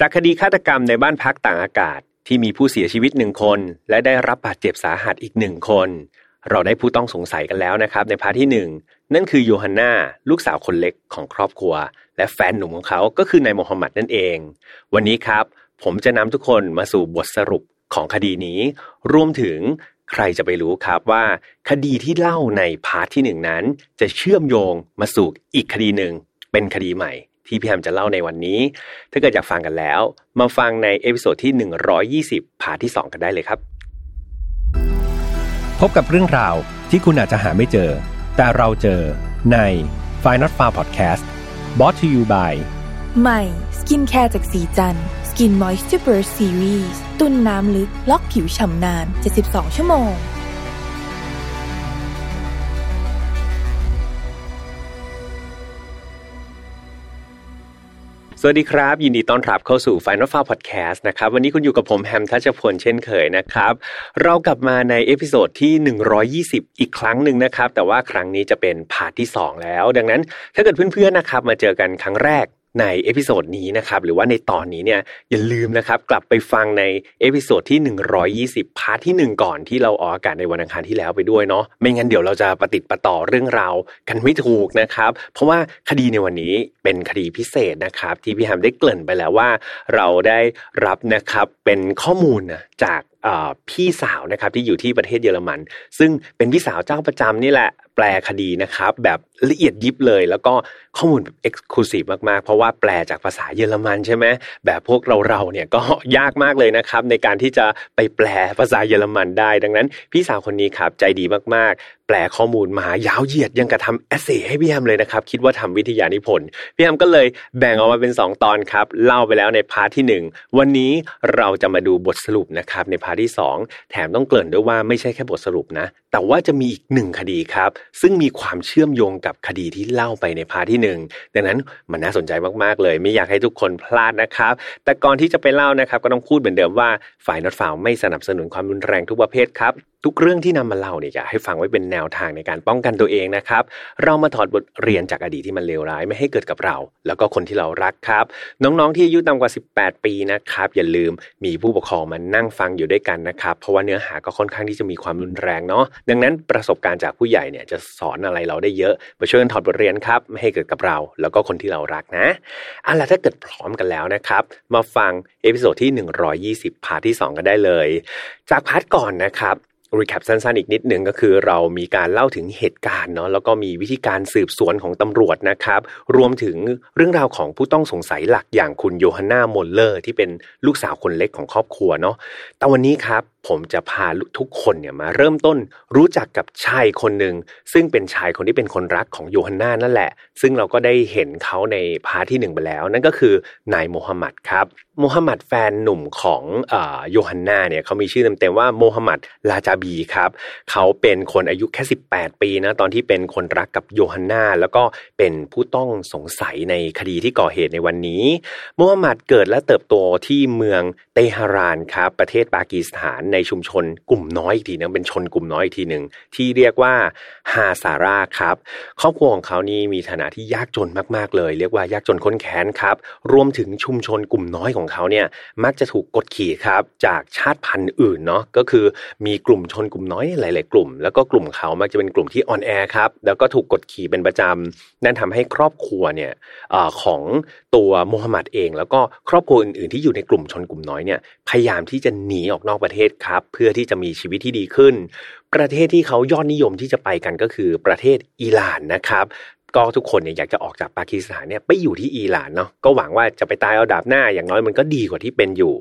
จากคดีฆาตกรรมในบ้านพักตากอากาศที่มีผู้เสียชีวิตหนึ่งคน และได้รับบาดเจ็บสาหัสอีกหนึ่งคน เราได้ผู้ต้องสงสัยกันแล้วนะครับ ใน part ที่หนึ่งนั่นคือโยฮันนาลูกสาวคนเล็กของครอบครัว และแฟนหนุ่มของเขาก็คือนายโมฮัมหมัดนั่นเอง วันนี้ครับ ผมจะนำทุกคนมาสู่บทสรุปของคดีนี้ รวมถึงใครจะไปรู้ครับว่า คดีที่เล่าใน part ที่หนึ่งนั้น จะเชื่อมโยงมาสู่อีกคดีหนึ่งเป็นคดีใหม่ ที่พี่แฮมจะเล่าในวันนี้ ถ้าเกิดอยากฟังกันแล้ว มาฟังใน episode ที่ 120 part ที่ 2 กันได้เลยครับ พบกับเรื่องราวที่คุณอาจจะหาไม่เจอ แต่เราเจอใน f i n a l f a r Podcast brought to you by ใหม่ skincare จากศรีจันทร์ Skin Moisture Burst Series ตุนน้ำลึก ล็อกผิวฉ่ำนาน 72 ชั่วโมง สวัสดีครับ ยินดีต้อนรับเข้าสู่ Final Affair Podcast นะครับวันนี้คุณอยู่กับผมแฮมทัชพลเช่นเคยนะครับ เรากลับมาใน episode ที่ 120 อีกครั้งหนึ่งนะครับ แต่ว่าครั้งนี้จะเป็น part ที่ 2 แล้ว ดังนั้นถ้าเกิดเพื่อนๆนะครับมาเจอกันครั้งแรก ใน episode นี้นะครับหรือว่าในตอนนี้เนี่ยอย่าลืมนะครับกลับไปฟังใน episode ที่ 120 part ที่ 1 ก่อนที่เราออกอากาศในวันอังคารที่แล้วไปด้วยเนาะไม่งั้นเดี๋ยวเราจะปฏิติดประต่อเรื่องราวกันไม่ถูกนะครับ เพราะว่าคดีในวันนี้เป็นคดีพิเศษนะครับ ที่พี่แฮมได้เกริ่นไปแล้วว่า เราได้รับนะครับเป็นข้อมูลนะจาก พี่สาวนะครับที่อยู่ที่ประเทศเยอรมัน ซึ่งเป็นพี่สาวเจ้าประจำนี่แหละแปลคดีนะครับ แบบละเอียดยิบเลย แล้วก็ข้อมูลแบบเอ็กซ์คลูซีฟมากๆ เพราะว่าแปลจากภาษาเยอรมันใช่ไหมแบบพวกเราเราเนี่ยก็ยากมากเลยนะครับ ในการที่จะไปแปลภาษาเยอรมันได้ ดังนั้น พี่สาวคนนี้ครับใจดีมากๆ แปลข้อมูลมายาวเหยียดยังกะทำ essay ให้พี่แฮมเลยนะครับ คิดว่าทำวิทยานิพนธ์พี่แฮมก็เลยแบ่งออกมาเป็น 2 ตอนครับ เล่าไปแล้วใน part ที่ 1 วันนี้เราจะมาดูบทสรุปนะครับใน part ที่ 2 แถมต้องเกริ่นด้วยว่าไม่ใช่แค่บทสรุปนะ แต่ว่าจะมีอีกหนึ่งคดีครับ ซึ่งมีความเชื่อมโยงกับคดีที่เล่าไปใน part ที่ 1 ดังนั้นมันน่าสนใจมากๆเลย ไม่อยากให้ทุกคนพลาดนะครับ แต่ก่อนที่จะไปเล่านะครับก็ต้องพูดเหมือนเดิมว่าฝ่ายนอตฟาวไม่สนับสนุนความรุนแรงทุกประเภทครับทุกเรื่องที่นำมาเล่าเนี่ยอยากให้ฟังไว้เป็นแนวทางในการป้องกันตัวเองนะครับ เรามาถอดบทเรียนจากอดีตที่มันเลวร้ายไม่ให้เกิดกับเรา แล้วก็คนที่เรารักครับ น้องๆที่อายุต่ำกว่า 18 ปีนะครับ อย่าลืมมีผู้ปกครองมานั่งฟังอยู่ด้วยกันนะครับ เพราะว่าเนื้อหาก็ค่อนข้างที่จะมีความรุนแรงเนาะดังนั้นประสบการณ์จากผู้ใหญ่เนี่ยจะสอนอะไรเราได้เยอะมาช่วยกันถอดบทเรียนครับไม่ให้เกิดกับเรา แล้วก็คนที่เรารักนะเอาล่ะถ้าเกิดพร้อมกันแล้วนะครับ มาฟัง episode ที่ 120 part ที่ 2 กันได้เลย จาก part ก่อนนะครับ recap สั้นๆอีกนิดหนึ่งก็คือเรามีการเล่าถึงเหตุการณ์เนาะแล้วก็มีวิธีการสืบสวนของตำรวจนะครับ รวมถึงเรื่องราวของผู้ต้องสงสัยหลักอย่างคุณโยฮันนาโมลเลอร์ ที่เป็นลูกสาวคนเล็กของครอบครัวเนาะแต่วันนี้ครับ ผมจะพาทุกคนเนี่ยมาเริ่มต้นรู้จักกับชายคนหนึ่งซึ่งเป็นชายคนที่เป็นคนรักของโยฮันนานั่นแหละ ซึ่งเราก็ได้เห็นเขาใน part ที่หนึ่งไปแล้ว นั่นก็คือนายโมฮัมหมัดครับโมฮัมหมัดแฟนหนุ่มของโยฮันนาเนี่ยเขามีชื่อเต็มๆว่าโมฮัมหมัดลาจาบีครับเขาเป็นคนอายุแค่ 18 ปีนะตอนที่เป็นคนรักกับโยฮันนาแล้วก็เป็นผู้ต้องสงสัยในคดีที่ก่อเหตุในวันนี้โมฮัมหมัดเกิดและเติบโตที่เมืองเตหะรานครับประเทศปากีสถานในชุมชนกลุ่มน้อยอีกทีนึงเป็นชนกลุ่มน้อยอีกทีหนึ่งที่เรียกว่าฮาซาร่าครับ ครอบครัวของเขานี่มีฐานะที่ยากจนมากๆเลย เรียกว่ายากจนค้นแค้นครับ รวมถึงชุมชนกลุ่มน้อยของเขาเนี่ยมักจะถูกกดขี่ครับจากชาติพันธุ์อื่นเนาะก็คือมีกลุ่มชนกลุ่มน้อยหลาย ๆ กลุ่ม แล้วก็กลุ่มเขามักจะเป็นกลุ่มที่อ่อนแอครับแล้วก็ถูกกดขี่เป็นประจำนั่นทำให้ครอบครัวเนี่ยอของตัวโมฮัมหมัดเอง แล้วก็ครอบครัวอื่น ๆ ที่อยู่ในกลุ่มชนกลุ่มน้อยเนี่ยพยายามที่จะหนีออกนอกประเทศครับเพื่อที่จะมีชีวิตที่ดีขึ้น ประเทศที่เขายอดนิยมที่จะไปกันก็คือประเทศอิหร่านนะครับก็ทุกคนเนี่ยอยากจะออกจากปากีสถานเนี่ยไปอยู่ที่อิหร่านเนาะก็หวังว่าจะไปตายเอาดาบหน้าอย่างน้อยมันก็ดีกว่าที่เป็นอยู่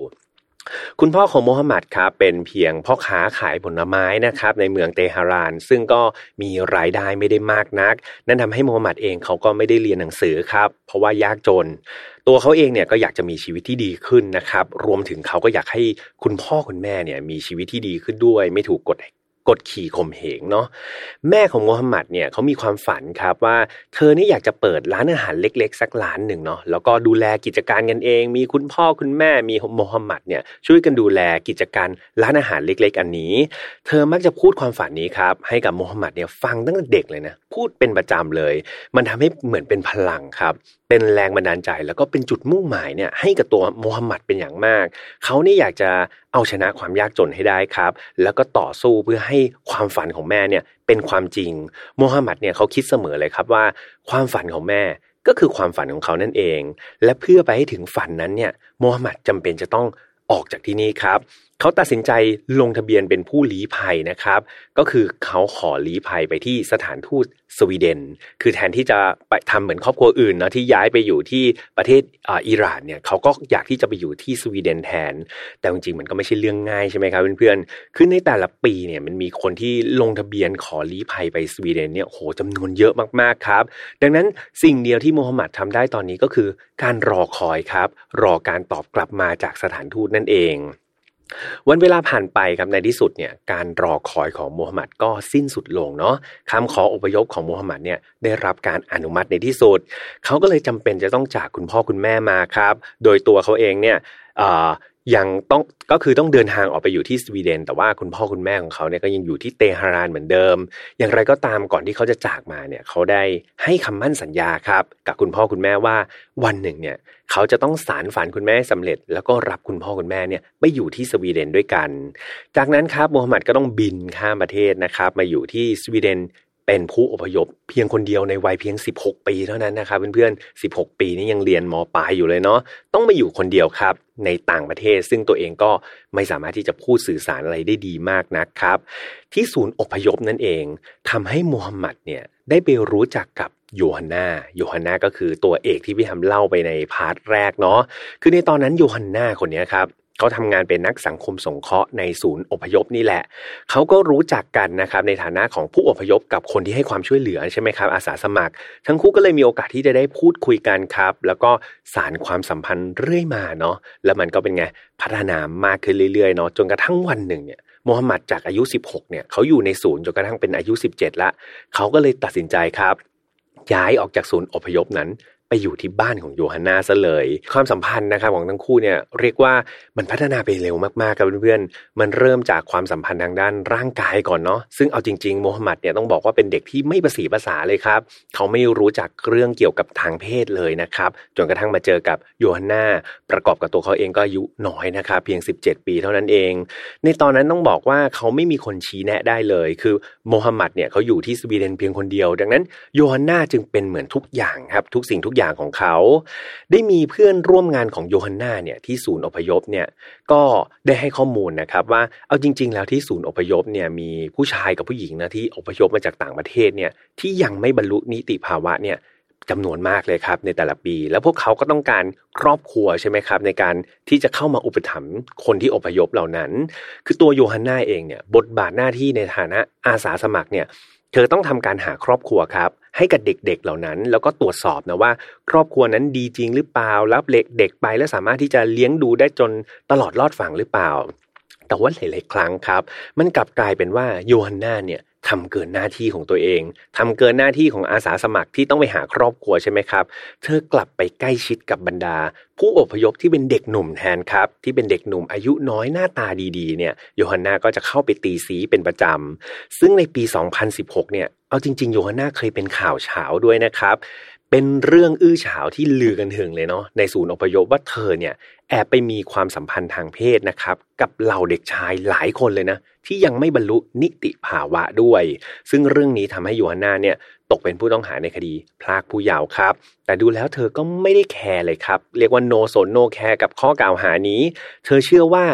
คุณพ่อของโมฮัมหมัดครับเป็นเพียงพ่อค้าขายผลไม้นะครับในเมืองเตหะราน ซึ่งก็มีรายได้ไม่ได้มากนัก นั่นทำให้โมฮัมหมัดเองเขาก็ไม่ได้เรียนหนังสือครับเพราะว่ายากจน ตัวเขาเองเนี่ยก็อยากจะมีชีวิตที่ดีขึ้นนะครับรวมถึงเขาก็อยากให้คุณพ่อคุณแม่เนี่ยมีชีวิตที่ดีขึ้นด้วย ไม่ถูกกด กดขี่ข่มเหงเนาะแม่ของโมฮัมหมัดเนี่ยเขามีความฝันครับว่าเธอเนี่ยอยากจะเปิดร้านอาหารเล็ก ๆ สักร้านหนึ่งเนาะแล้วก็ดูแลกิจการกันเอง มีคุณพ่อคุณแม่มีโมฮัมหมัดเนี่ยช่วยกันดูแลกิจการร้านอาหารเล็ก ๆ อันนี้ เธอมักจะพูดความฝันนี้ครับให้กับโมฮัมหมัดเนี่ยฟังตั้งแต่เด็กเลยนะพูดเป็นประจำเลย มันทำให้เหมือนเป็นพลังครับเป็นแรงบันดาลใจแล้วก็เป็นจุดมุ่งหมายเนี่ยให้กับตัวโมฮัมหมัดเป็นอย่างมาก เขานี่อยากจะ เอาชนะความยากจนให้ได้ครับ แล้วก็ต่อสู้เพื่อให้ความฝันของแม่เนี่ยเป็นความจริงโมฮัมหมัดเนี่ยเขาคิดเสมอเลยครับว่า ความฝันของแม่ก็คือความฝันของเขานั่นเอง และเพื่อไปให้ถึงฝันนั้นเนี่ยโมฮัมหมัดจำเป็นจะต้องออกจากที่นี่ครับ เขาตัดสินใจลงทะเบียนเป็นผู้ลี้ภัยนะครับ ก็คือเขาขอลี้ภัยไปที่สถานทูตสวีเดน คือแทนที่จะไปทำเหมือนครอบครัวอื่นนะที่ย้ายไปอยู่ที่ประเทศอิหร่านเนี่ยเขาก็อยากที่จะไปอยู่ที่สวีเดนแทน แต่จริงๆมันก็ไม่ใช่เรื่องง่ายใช่ไหมครับเพื่อนๆคือในแต่ละปีเนี่ยมันมีคนที่ลงทะเบียนขอลี้ภัยไปสวีเดนเนี่ยโหจำนวนเยอะมากๆครับ ดังนั้นสิ่งเดียวที่โมฮัมหมัดทำได้ตอนนี้ก็คือการรอคอยครับ รอการตอบกลับมาจากสถานทูตนั่นเอง วันเวลาผ่านไปครับในที่สุดเนี่ยการรอคอยของมูฮัมหมัดก็สิ้นสุดลงเนาะคำขออพยพของมูฮัมหมัดเนี่ยได้รับการอนุมัติในที่สุด เขาก็เลยจำเป็นจะต้องจากคุณพ่อคุณแม่มาครับ โดยตัวเขาเองเนี่ย ยังต้องก็คือต้องเดินทางออกไปอยู่ที่สวีเดน แต่ว่าคุณพ่อคุณแม่ของเขาเนี่ยก็ยังอยู่ที่เตหะรานเหมือนเดิม อย่างไรก็ตามก่อนที่เขาจะจากมาเนี่ยเขาได้ให้คำมั่นสัญญาครับ กับคุณพ่อคุณแม่ว่าวันหนึ่งเนี่ยเขาจะต้องสารฝันคุณแม่สำเร็จ แล้วก็รับคุณพ่อคุณแม่เนี่ยไปอยู่ที่สวีเดนด้วยกัน จากนั้นครับโมฮัมหมัดก็ต้องบินข้ามประเทศนะครับ มาอยู่ที่สวีเดน เป็นผู้อพยพเพียงคนเดียวในวัยเพียง 16 ปีเท่านั้นนะครับเพื่อนๆ 16 ปีนี้ยังเรียนมปลายอยู่เลยเนาะต้องมาอยู่คนเดียวครับ ในต่างประเทศ ซึ่งตัวเองก็ไม่สามารถที่จะพูดสื่อสารอะไรได้ดีมากนักครับ ที่ศูนย์อพยพนั่นเองทำให้มูฮัมหมัดเนี่ยได้ไปรู้จักกับโยฮันนาโยฮันนาก็คือตัวเอกที่พี่ทำเล่าไปในพาร์ทแรกเนาะคือในตอนนั้นโยฮันนาคนนี้ครับ เขาทำงานเป็นนักสังคมสงเคราะห์ในศูนย์อพยพนี่แหละ เขาก็รู้จักกันนะครับในฐานะของผู้อพยพกับคนที่ให้ความช่วยเหลือใช่ไหมครับอาสาสมัคร ทั้งคู่ก็เลยมีโอกาสที่จะได้พูดคุยกันครับ แล้วก็สารความสัมพันธ์เรื่อยมาเนาะแล้วมันก็เป็นไงพัฒนามากขึ้นเรื่อยๆเนาะจนกระทั่งวันหนึ่งเนี่ยโมฮัมหมัดจากอายุ 16 เนี่ยเขาอยู่ในศูนย์จนกระทั่งเป็นอายุ 17 ละเขาก็เลยตัดสินใจครับ ย้ายออกจากศูนย์อพยพนั้น ไปอยู่ที่บ้านของโยฮันนาซะเลย ความสัมพันธ์นะครับของทั้งคู่เนี่ยเรียกว่ามันพัฒนาไปเร็วมากๆครับเพื่อนๆ มันเริ่มจากความสัมพันธ์ทางด้านร่างกายก่อนเนาะ ซึ่งเอาจริงๆโมฮัมหมัดเนี่ยต้องบอกว่าเป็นเด็กที่ไม่ประสีภาษาเลยครับ เขาไม่รู้จักเรื่องเกี่ยวกับทางเพศเลยนะครับ จนกระทั่งมาเจอกับโยฮันนาประกอบกับตัวเขาเองก็อายุน้อยนะครับเพียง 17 ปีเท่านั้นเอง ในตอนนั้นต้องบอกว่าเขาไม่มีคนชี้แนะได้เลย คือโมฮัมหมัดเนี่ยเขาอยู่ที่สวีเดนเพียงคนเดียว ดังนั้นโยฮันนาจึงเป็นเหมือนทุกอย่างครับทุกสิ่งทุกอย่างของเขา ได้มีเพื่อนร่วมงานของโยฮันนาเนี่ยที่ศูนย์อพยพเนี่ยก็ได้ให้ข้อมูลนะครับว่าเอาจริง ๆ แล้วที่ศูนย์อพยพเนี่ยมีผู้ชายกับผู้หญิงนะที่อพยพมาจากต่างประเทศเนี่ยที่ยังไม่บรรลุนิติภาวะเนี่ยจำนวนมากเลยครับในแต่ละปี แล้วพวกเขาก็ต้องการครอบครัวใช่ไหมครับ ในการที่จะเข้ามาอุปถัมภ์คนที่อพยพเหล่านั้น คือตัวโยฮันนาเองเนี่ยบทบาทหน้าที่ในฐานะอาสาสมัครเนี่ยเธอต้องทำการหาครอบครัวครับ ให้กับเด็กๆเหล่านั้น แล้วก็ตรวจสอบนะว่า ครอบครัวนั้นดีจริงหรือเปล่ารับเด็กเด็กไป แล้วสามารถที่จะเลี้ยงดูได้จนตลอดรอดฝั่งหรือเปล่า แต่ว่าหลายๆครั้งครับ มันกลับกลายเป็นว่าโยฮันนาเนี่ย ทำเกินหน้าที่ของตัวเองทำเกินหน้าที่ของอาสาสมัครที่ต้องไปหาครอบครัวใช่ไหมครับ เธอกลับไปใกล้ชิดกับบรรดา ผู้อพยพที่เป็นเด็กหนุ่มแทนครับ ที่เป็นเด็กหนุ่มอายุน้อยหน้าตาดีๆเนี่ยโยฮันนาก็จะเข้าไปตีสีเป็นประจำซึ่งในปี 2016 เนี่ยเอาจริงๆ โยฮันนาเคยเป็นข่าวเฉาด้วยนะครับ เป็นเรื่องอื้อฉาวที่ลือกันถึงเลยเนาะในศูนย์อพยพว่าเธอเนี่ยแอบไปมีความสัมพันธ์ทางเพศนะครับ กับเหล่าเด็กชายหลายคนเลยนะ ที่ยังไม่บรรลุนิติภาวะด้วย ซึ่งเรื่องนี้ทำให้โยฮันนาเนี่ยตกเป็นผู้ต้องหาในคดีพรากผู้เยาว์ครับ แต่ดูแล้วเธอก็ไม่ได้แคร์เลยครับ เรียกว่า no สน no care กับข้อกล่าวหานี้ เธอเชื่อว่า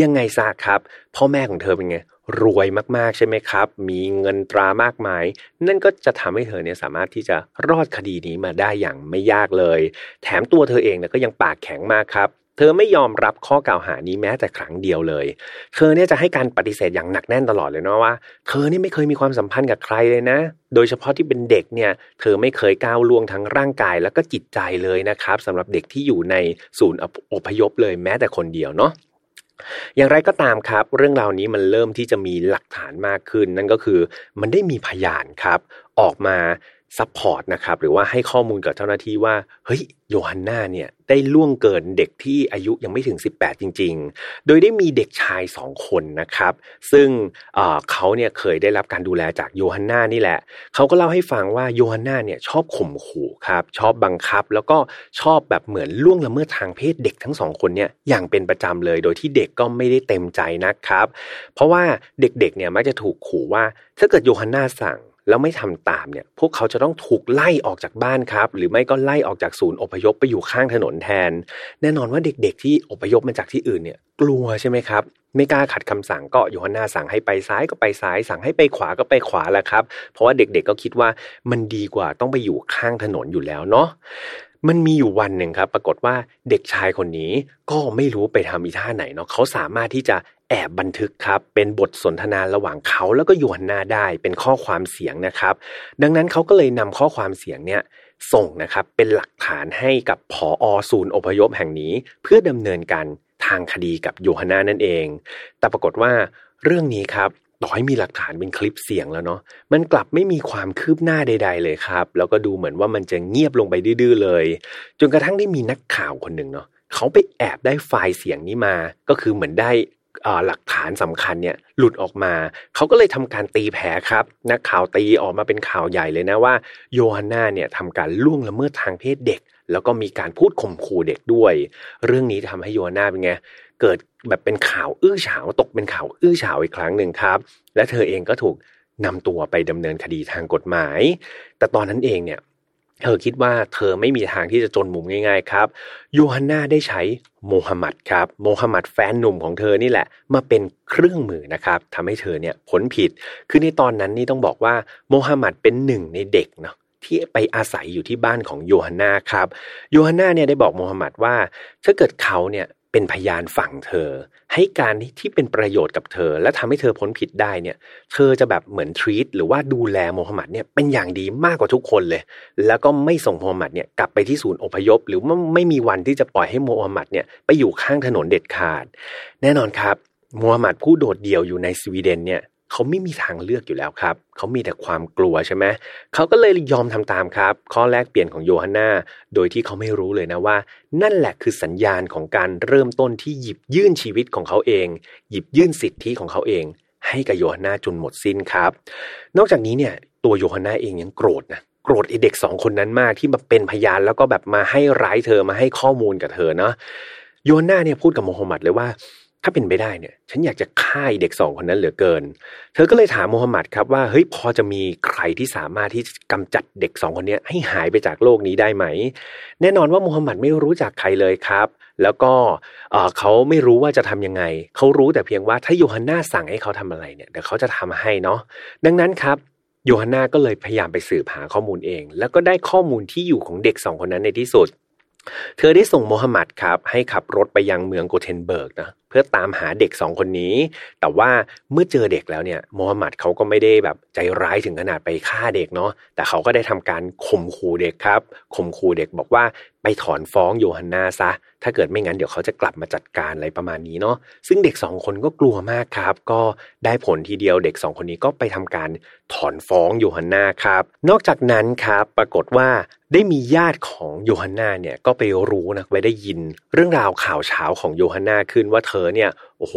ยังไงซะครับ พ่อแม่ของเธอเป็นไง รวยมากๆใช่ไหมครับ มีเงินตรามากมาย นั่นก็จะทำให้เธอเนี่ยสามารถที่จะรอดคดีนี้มาได้อย่างไม่ยากเลย แถมตัวเธอเองเนี่ยก็ยังปากแข็งมากครับ เธอไม่ยอมรับข้อกล่าวหานี้แม้แต่ครั้งเดียวเลย เธอเนี่ยจะให้การปฏิเสธอย่างหนักแน่นตลอดเลยเนาะว่า เธอเนี่ยไม่เคยมีความสัมพันธ์กับใครเลยนะ โดยเฉพาะที่เป็นเด็กเนี่ย เธอไม่เคยก้าวล่วงทั้งร่างกายแล้วก็จิตใจเลยนะครับสำหรับเด็กที่อยู่ในศูนย์อพยพเลยแม้แต่คนเดียวเนาะ อย่างไรก็ตามครับ เรื่องราวนี้มันเริ่มที่จะมีหลักฐานมากขึ้น นั่นก็คือมันได้มีพยานครับ ออกมา support นะครับหรือว่าให้ข้อมูลกับเจ้าหน้าที่ว่า เฮ้ยโยฮันนาเนี่ยได้ล่วงเกินเด็กที่อายุยังไม่ถึง 18 จริง ๆ โดยได้มีเด็กชายสองคนนะครับ ซึ่งเขาเนี่ยเคยได้รับการดูแลจากโยฮันนานี่แหละ เขาก็เล่าให้ฟังว่าโยฮันนาเนี่ยชอบข่มขู่ครับ ชอบบังคับ แล้วก็ชอบแบบเหมือนล่วงละเมิดทางเพศเด็กทั้งสองคนเนี่ยอย่างเป็นประจำเลย โดยที่เด็กก็ไม่ได้เต็มใจนะครับ เพราะว่าเด็กๆเนี่ยมักจะถูกขู่ว่าถ้าเกิดโยฮันนาสั่ง แล้วไม่ทำตามเนี่ย พวกเขาจะต้องถูกไล่ออกจากบ้านครับ หรือไม่ก็ไล่ออกจากศูนย์อพยพไปอยู่ข้างถนนแทน แน่นอนว่าเด็กๆ ที่อพยพมาจากที่อื่นเนี่ย กลัวใช่ไหมครับ ไม่กล้าขัดคำสั่งก็โยฮันนาสั่งให้ไปซ้ายก็ไปซ้าย สั่งให้ไปขวาก็ไปขวาแหละครับ เพราะว่าเด็กๆก็คิดว่ามันดีกว่าต้องไปอยู่ข้างถนนอยู่แล้วเนาะมันมีอยู่วันหนึ่งครับ ปรากฏว่าเด็กชายคนนี้ก็ไม่รู้ไปทำอีท่าไหนเนาะเขาสามารถที่จะ แอบบันทึกครับ เป็นบทสนทนาระหว่างเขาแล้วก็ยูฮันนาได้เป็นข้อความเสียงนะครับ ดังนั้นเขาก็เลยนำข้อความเสียงเนี่ยส่งนะครับเป็นหลักฐานให้กับผออศูนย์อพยพแห่งนี้ เพื่อดำเนินการทางคดีกับโยฮันนานั่นเอง แต่ปรากฏว่าเรื่องนี้ครับต่อให้มีหลักฐานเป็นคลิปเสียงแล้วเนาะมันกลับไม่มีความคืบหน้าใด ๆ เลยครับ แล้วก็ดูเหมือนว่ามันจะเงียบลงไปดื้อเลย จนกระทั่งได้มีนักข่าวคนหนึ่งเนาะเขาไปแอบได้ไฟล์เสียงนี้มา ก็คือเหมือนได้ หลักฐานสำคัญเนี่ยหลุดออกมา เขาก็เลยทำการตีแผลครับ นักข่าวตีออกมาเป็นข่าวใหญ่เลยนะว่าโยฮันนาเนี่ยทำการล่วงละเมิดทางเพศเด็ก แล้วก็มีการพูดข่มขู่เด็กด้วย เรื่องนี้ทำให้โยฮันนาเป็นไงเกิดแบบเป็นข่าวอื้อฉาวตกเป็นข่าวอื้อฉาวอีกครั้งหนึ่งครับ และเธอเองก็ถูกนำตัวไปดำเนินคดีทางกฎหมาย แต่ตอนนั้นเองเนี่ย เธอคิดว่าเธอไม่มีทางที่จะจนมุมง่าย ๆ ครับโยฮันนาได้ใช้โมฮัมหมัดครับโมฮัมหมัดแฟนหนุ่มของเธอนี่แหละ มาเป็นเครื่องมือนะครับทำให้เธอเนี่ยพ้นผิด คือในตอนนั้นนี่ต้องบอกว่าโมฮัมหมัดเป็นหนึ่งในเด็กเนาะที่ไปอาศัยอยู่ที่บ้านของโยฮันนาครับโยฮันนาเนี่ยได้บอกโมฮัมหมัดว่า ถ้าเกิดเขาเนี่ย เป็นพยานฝั่งเธอ ให้การที่เป็นประโยชน์กับเธอ และทำให้เธอพ้นผิดได้เนี่ย เธอจะแบบเหมือนทรีตหรือว่าดูแลโมฮัมหมัดเนี่ยเป็นอย่างดีมากกว่าทุกคนเลย แล้วก็ไม่ส่งโมฮัมหมัดเนี่ยกลับไปที่ศูนย์อพยพ หรือว่าไม่มีวันที่จะปล่อยให้โมฮัมหมัดเนี่ยไปอยู่ข้างถนนเด็ดขาด แน่นอนครับโมฮัมหมัดผู้โดดเดี่ยวอยู่ในสวีเดนเนี่ย เขาไม่มีทางเลือกอยู่แล้วครับ เขามีแต่ความกลัวใช่ไหมเขาก็เลยยอมทำตามครับ ข้อแรกเปลี่ยนของโยฮันนาโดยที่เขาไม่รู้เลยนะว่า นั่นแหละคือสัญญาณของการเริ่มต้นที่หยิบยื่นชีวิตของเขาเอง หยิบยื่นสิทธิของเขาเอง ให้กับโยฮันนาจนหมดสิ้นครับ นอกจากนี้เนี่ยตัวโยฮันนาเองยังโกรธนะโกรธไอเด็กสองคนนั้นมากที่มาเป็นพยานแล้วก็แบบมาให้ร้ายเธอมาให้ข้อมูลกับเธอเนาะโยฮันนาเนี่ยพูดกับโมฮัมหมัดเลยว่า ถ้าเป็นไปได้เนี่ย ฉันอยากจะฆ่าเด็กสองคนนั้นเหลือเกิน เธอก็เลยถามโมฮัมหมัดครับว่าเฮ้ยพอจะมีใครที่สามารถที่กำจัดเด็กสองคนนี้ให้หายไปจากโลกนี้ได้ไหม แน่นอนว่าโมฮัมหมัดไม่รู้จักใครเลยครับ แล้วก็เขาไม่รู้ว่าจะทํำยังไง เขารู้แต่เพียงว่าถ้าโยฮันนาสั่งให้เขาทำอะไรเนี่ยเดี๋ยวเขาจะทำให้เนาะดังนั้นครับโยฮันนาก็เลยพยายามไปสืบหาข้อมูลเอง แล้วก็ได้ข้อมูลที่อยู่ของเด็กสองคนนั้นในที่สุด เธอได้ส่งโมฮัมหมัดครับ ให้ขับรถไปยังเมืองโกเทนเบิร์กนะ พื่อตามหาเด็กสองคนนี้ แต่ว่าเมื่อเจอเด็กแล้วเนี่ยมูฮัมหมัดเขาก็ไม่ได้แบบใจร้ายถึงขนาดไปฆ่าเด็กเนาะแต่เขาก็ได้ทำการข่มขู่เด็กครับข่มขู่เด็กบอกว่า ไปถอนฟ้องโยฮันนาซะ ถ้าเกิดไม่งั้นเดี๋ยวเขาจะกลับมาจัดการอะไรประมาณนี้เนาะ ซึ่งเด็กสองคนก็กลัวมากครับ ก็ได้ผลทีเดียวเด็กสองคนนี้ก็ไปทำการถอนฟ้องโยฮันนาครับ นอกจากนั้นครับปรากฏว่าได้มีญาติของโยฮันนาเนี่ยก็ไปรู้นะไปได้ยินเรื่องราวข่าวเช้าของโยฮันนาขึ้นว่าเธอเนี่ยโอ้โห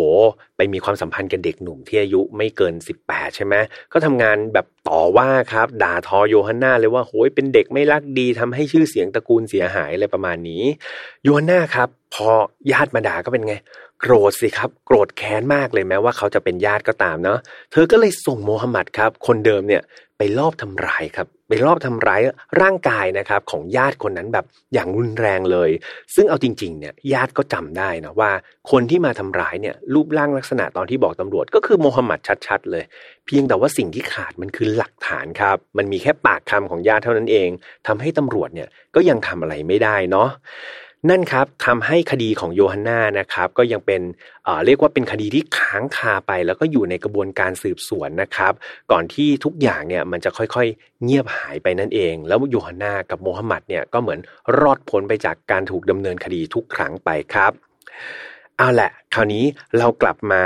ไปมีความสัมพันธ์กับเด็กหนุ่มที่อายุไม่เกิน 18 ใช่ไหมก็ทำงานแบบต่อว่าครับ ด่าทอโยฮันนาเลยว่าโอ้ยเป็นเด็กไม่รักดีทำให้ชื่อเสียงตระกูลเสียหายอะไรประมาณนี้ โยฮันนาครับ พอญาติมาด่าก็เป็นไง โกรธสิครับ โกรธแค้นมากเลยแม้ว่าเขาจะเป็นญาติก็ตามเนาะเธอก็เลยส่งโมฮัมหมัดครับ คนเดิมเนี่ยไปลอบทำร้ายครับ ไปรอบทำร้ายร่างกายนะครับของญาติคนนั้นแบบอย่างรุนแรงเลย ซึ่งเอาจริงๆเนี่ยญาติก็จำได้นะว่า คนที่มาทำร้ายเนี่ยรูปร่างลักษณะตอนที่บอกตำรวจ ก็คือโมฮัมหมัดชัดๆ เลย เพียงแต่ว่าสิ่งที่ขาดมันคือหลักฐานครับ มันมีแค่ปากคำของญาติเท่านั้นเองทำให้ตำรวจเนี่ยก็ยังทำอะไรไม่ได้เนาะ นั่นครับทำให้คดีของโยฮันนานะครับ ก็ยังเป็นเเรียกว่าเป็นคดีที่ค้างคาไป แล้วก็อยู่ในกระบวนการสืบสวนนะครับ ก่อนที่ทุกอย่างเนี่ยมันจะค่อยๆ เงียบหายไปนั่นเอง แล้วโยฮันนากับโมฮัมหมัดเนี่ยก็เหมือนรอดพ้นไปจากการถูกดำเนินคดีทุกครั้งไปครับเอาแหละ คราวนี้เรากลับมา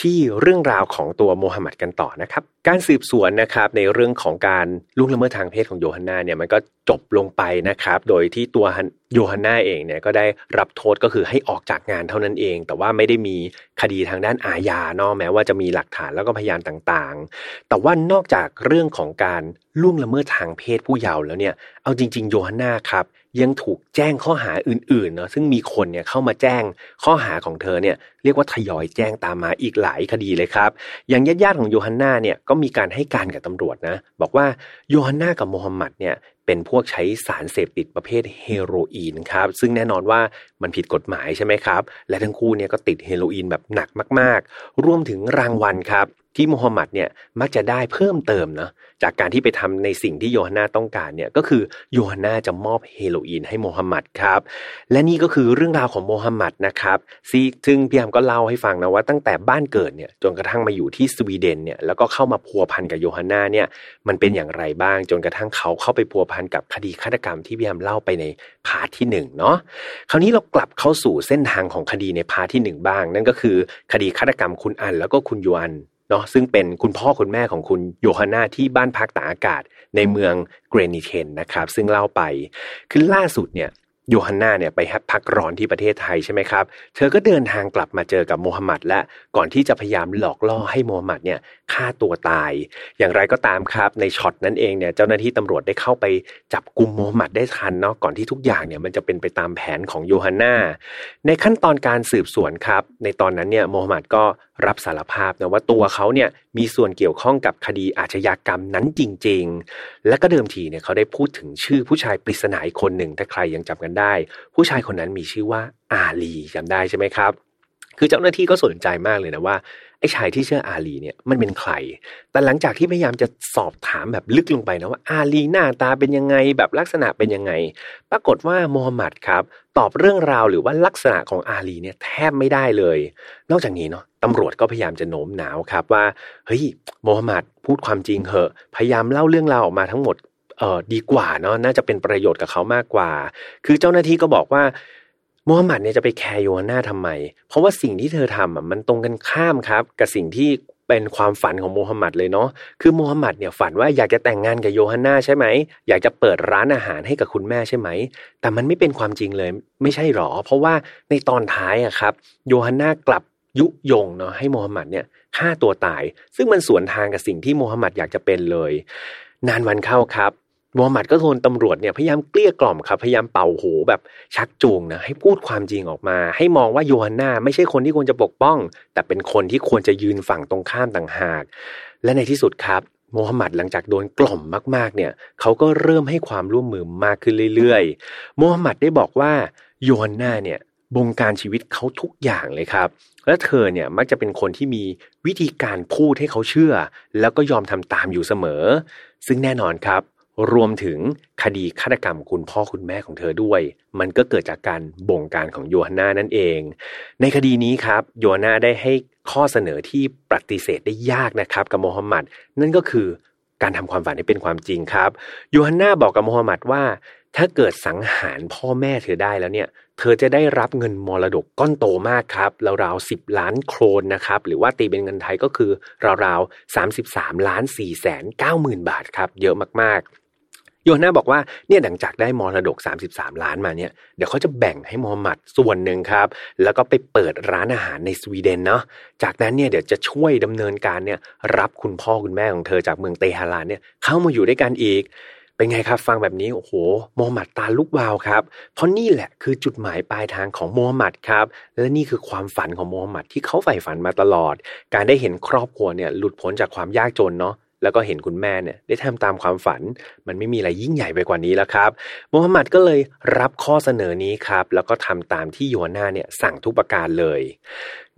ที่เรื่องราวของตัวโมฮัมหมัดกันต่อนะครับการสืบสวนนะครับในเรื่องของการล่วงละเมิดทางเพศของโยฮันนาเนี่ยมันก็จบลงไปนะครับ โดยที่ตัวโยฮันนาเองเนี่ยก็ได้รับโทษก็คือให้ออกจากงานเท่านั้นเอง แต่ว่าไม่ได้มีคดีทางด้านอาญาเนาะแม้ว่าจะมีหลักฐานแล้วก็พยานต่างๆ แต่ว่านอกจากเรื่องของการล่วงละเมิดทางเพศผู้เยาว์แล้วเนี่ยเอาจริง ๆ โยฮันนาครับยังถูกแจ้งข้อหาอื่นๆเนาะซึ่งมีคนเนี่ยเข้ามาแจ้งข้อหาของเธอเนี่ยเรียกว่าทยอยแจ้งตามมาอีกหลายคดีเลยครับ อย่างญาติๆของโยฮันนาเนี่ยก็มีการให้การกับตำรวจนะ บอกว่าโยฮันนากับโมฮัมหมัดเนี่ยเป็นพวกใช้สารเสพติดประเภทเฮโรอีนครับ ซึ่งแน่นอนว่ามันผิดกฎหมายใช่ไหมครับ และทั้งคู่เนี่ยก็ติดเฮโรอีนแบบหนักมาก ๆ รวมถึงรางวัลครับ ที่โมฮัมหมัดเนี่ยมักจะได้เพิ่มเติมเนาะจากการที่ไปทำในสิ่งที่โยฮันนาต้องการเนี่ยก็คือโยฮันนาจะมอบเฮโรอีนให้โมฮัมหมัดครับและนี่ก็คือเรื่องราวของโมฮัมหมัดนะครับซีซึ่งพี่ยามก็เล่าให้ฟังนะว่าตั้งแต่บ้านเกิดเนี่ยจนกระทั่งมาอยู่ที่สวีเดนเนี่ยแล้วก็เข้ามาพัวพันกับโยฮันนาเนี่ยมันเป็นอย่างไรบ้าง จนกระทั่งเขาเข้าไปพัวพันกับคดีฆาตกรรมที่พี่แฮมเล่าไปใน part ที่1เนาะคราวนี้เรากลับเข้าสู่เส้นทางของคดีใน part ที่ 1 บ้าง นั่นก็คือคดีฆาตกรรมคุณอันแล้วก็คุณยูอัน เนาะซึ่งเป็นคุณพ่อคุณแม่ของคุณโยฮันนาที่บ้านพักตากอากาศในเมืองเกรนิเทนนะครับ ซึ่งเล่าไปคือล่าสุดเนี่ยโยฮันนาเนี่ยไปพักร้อนที่ประเทศไทยใช่ไหมครับ เธอก็เดินทางกลับมาเจอกับโมฮัมหมัดและก่อนที่จะพยายามหลอกล่อให้โมฮัมหมัดเนี่ยฆ่าตัวตาย อย่างไรก็ตามครับ ในช็อตนั้นเองเนี่ยเจ้าหน้าที่ตำรวจได้เข้าไปจับกลุ่มโมฮัมหมัดได้ทันเนาะก่อนที่ทุกอย่างเนี่ยมันจะเป็นไปตามแผนของโยฮันนาในขั้นตอนการสืบสวนครับ ในตอนนั้นเนี่ยโมฮัมหมัดก็ รับสารภาพนะว่าตัวเขาเนี่ยมีส่วนเกี่ยวข้องกับคดีอาชญากรรมนั้นจริง ๆ และก็เดิมทีเนี่ยเขาได้พูดถึงชื่อผู้ชายปริศนาอีกคนหนึ่งถ้าใครยังจำกันได้ ผู้ชายคนนั้นมีชื่อว่าอาลีจำได้ใช่ไหมครับ คือเจ้าหน้าที่ก็สนใจมากเลยนะว่าไอ้ชายที่ชื่ออาลีเนี่ยมันเป็นใคร แต่หลังจากที่พยายามจะสอบถามแบบลึกลงไปนะว่าอาลีหน้าตาเป็นยังไงแบบลักษณะเป็นยังไง ปรากฏว่าโมฮัมหมัดครับตอบเรื่องราวหรือว่าลักษณะของอาลีเนี่ยแทบไม่ได้เลย นอกจากนี้เนาะ ตำรวจก็พยายามจะโน้มน้าวครับว่าเฮ้ยโมฮัมหมัดพูดความจริงเหอะ พยายามเล่าเรื่องราวออกมาทั้งหมดเออดีกว่าเนาะน่าจะเป็นประโยชน์กับเขามากกว่า คือเจ้าหน้าที่ก็บอกว่าโมฮัมหมัดเนี่ยจะไปแคร์โยฮาน่าทำไม เพราะว่าสิ่งที่เธอทำอะมันตรงกันข้ามครับ กับสิ่งที่เป็นความฝันของโมฮัมหมัดเลยเนาะ คือโมฮัมหมัดเนี่ยฝันว่าอยากจะแต่งงานกับโยฮันนาใช่ไหม อยากจะเปิดร้านอาหารให้กับคุณแม่ใช่ไหม แต่มันไม่เป็นความจริงเลย ไม่ใช่หรอ เพราะว่าในตอนท้ายอะครับ โยฮันนากลับ ยุยงเนาะให้โมฮัมหมัดเนี่ยฆ่าตัวตาย ซึ่งมันสวนทางกับสิ่งที่โมฮัมหมัดอยากจะเป็นเลย นานวันเข้าครับโมฮัมหมัดก็โดนตำรวจเนี่ยพยายามเกลี้ยกล่อมครับพยายามเป่าหูแบบชักจูงนะให้พูดความจริงออกมา ให้มองว่าโยฮันนาไม่ใช่คนที่ควรจะปกป้อง แต่เป็นคนที่ควรจะยืนฝั่งตรงข้ามต่างหาก และในที่สุดครับโมฮัมหมัดหลังจากโดนกล่อมมากๆเนี่ยเขาก็เริ่มให้ความร่วมมือมากขึ้นเรื่อยๆโมฮัมหมัดได้บอกว่าโยฮันนาเนี่ย บงการชีวิตเขาทุกอย่างเลยครับ และเธอเนี่ยมักจะเป็นคนที่มีวิธีการพูดให้เขาเชื่อ แล้วก็ยอมทำตามอยู่เสมอ ซึ่งแน่นอนครับ รวมถึงคดีฆาตกรรมคุณพ่อคุณแม่ของเธอด้วย มันก็เกิดจากการบงการของโยฮันนานั่นเอง ในคดีนี้ครับ โยฮันนาได้ให้ข้อเสนอที่ปฏิเสธได้ยากนะครับกับโมฮัมหมัดนั่นก็คือการทำความฝันให้เป็นความจริงครับโยฮันนาบอกกับโมฮัมหมัดว่า ถ้าเกิดสังหารพ่อแม่เธอได้แล้วเนี่ย เธอจะได้รับเงินมรดกก้อนโตมากครับ ราวๆสิบล้านโครนนะครับ หรือว่าตีเป็นเงินไทยก็คือ ราวๆสามสิบสามล้านสี่แสนเก้าหมื่นบาทครับ เยอะมากๆโยนาบอกว่าเนี่ยหลังจากได้มรดก 33 ล้านมาเนี่ยเดี๋ยวเขาจะแบ่งให้มอมัดส่วนหนึ่งครับ แล้วก็ไปเปิดร้านอาหารในสวีเดนเนาะจากนั้นเนี่ยเดี๋ยวจะช่วยดำเนินการเนี่ยรับคุณพ่อคุณแม่ของเธอจากเมืองเตหะรานเนี่ยเข้ามาอยู่ด้วยกันอีก เป็นไงครับฟังแบบนี้โอ้โหโมฮัมหมัดตาลุกวาวครับ เพราะนี่แหละคือจุดหมายปลายทางของโมฮัมหมัดครับ และนี่คือความฝันของโมฮัมหมัดที่เขาใฝ่ฝันมาตลอด การได้เห็นครอบครัวเนี่ยหลุดพ้นจากความยากจนเนาะแล้วก็เห็นคุณแม่เนี่ยได้ทำตามความฝัน มันไม่มีอะไรยิ่งใหญ่ไปกว่านี้แล้วครับโมฮัมหมัดก็เลยรับข้อเสนอนี้ครับ แล้วก็ทำตามที่โยนาเนี่ยสั่งทุกประการเลย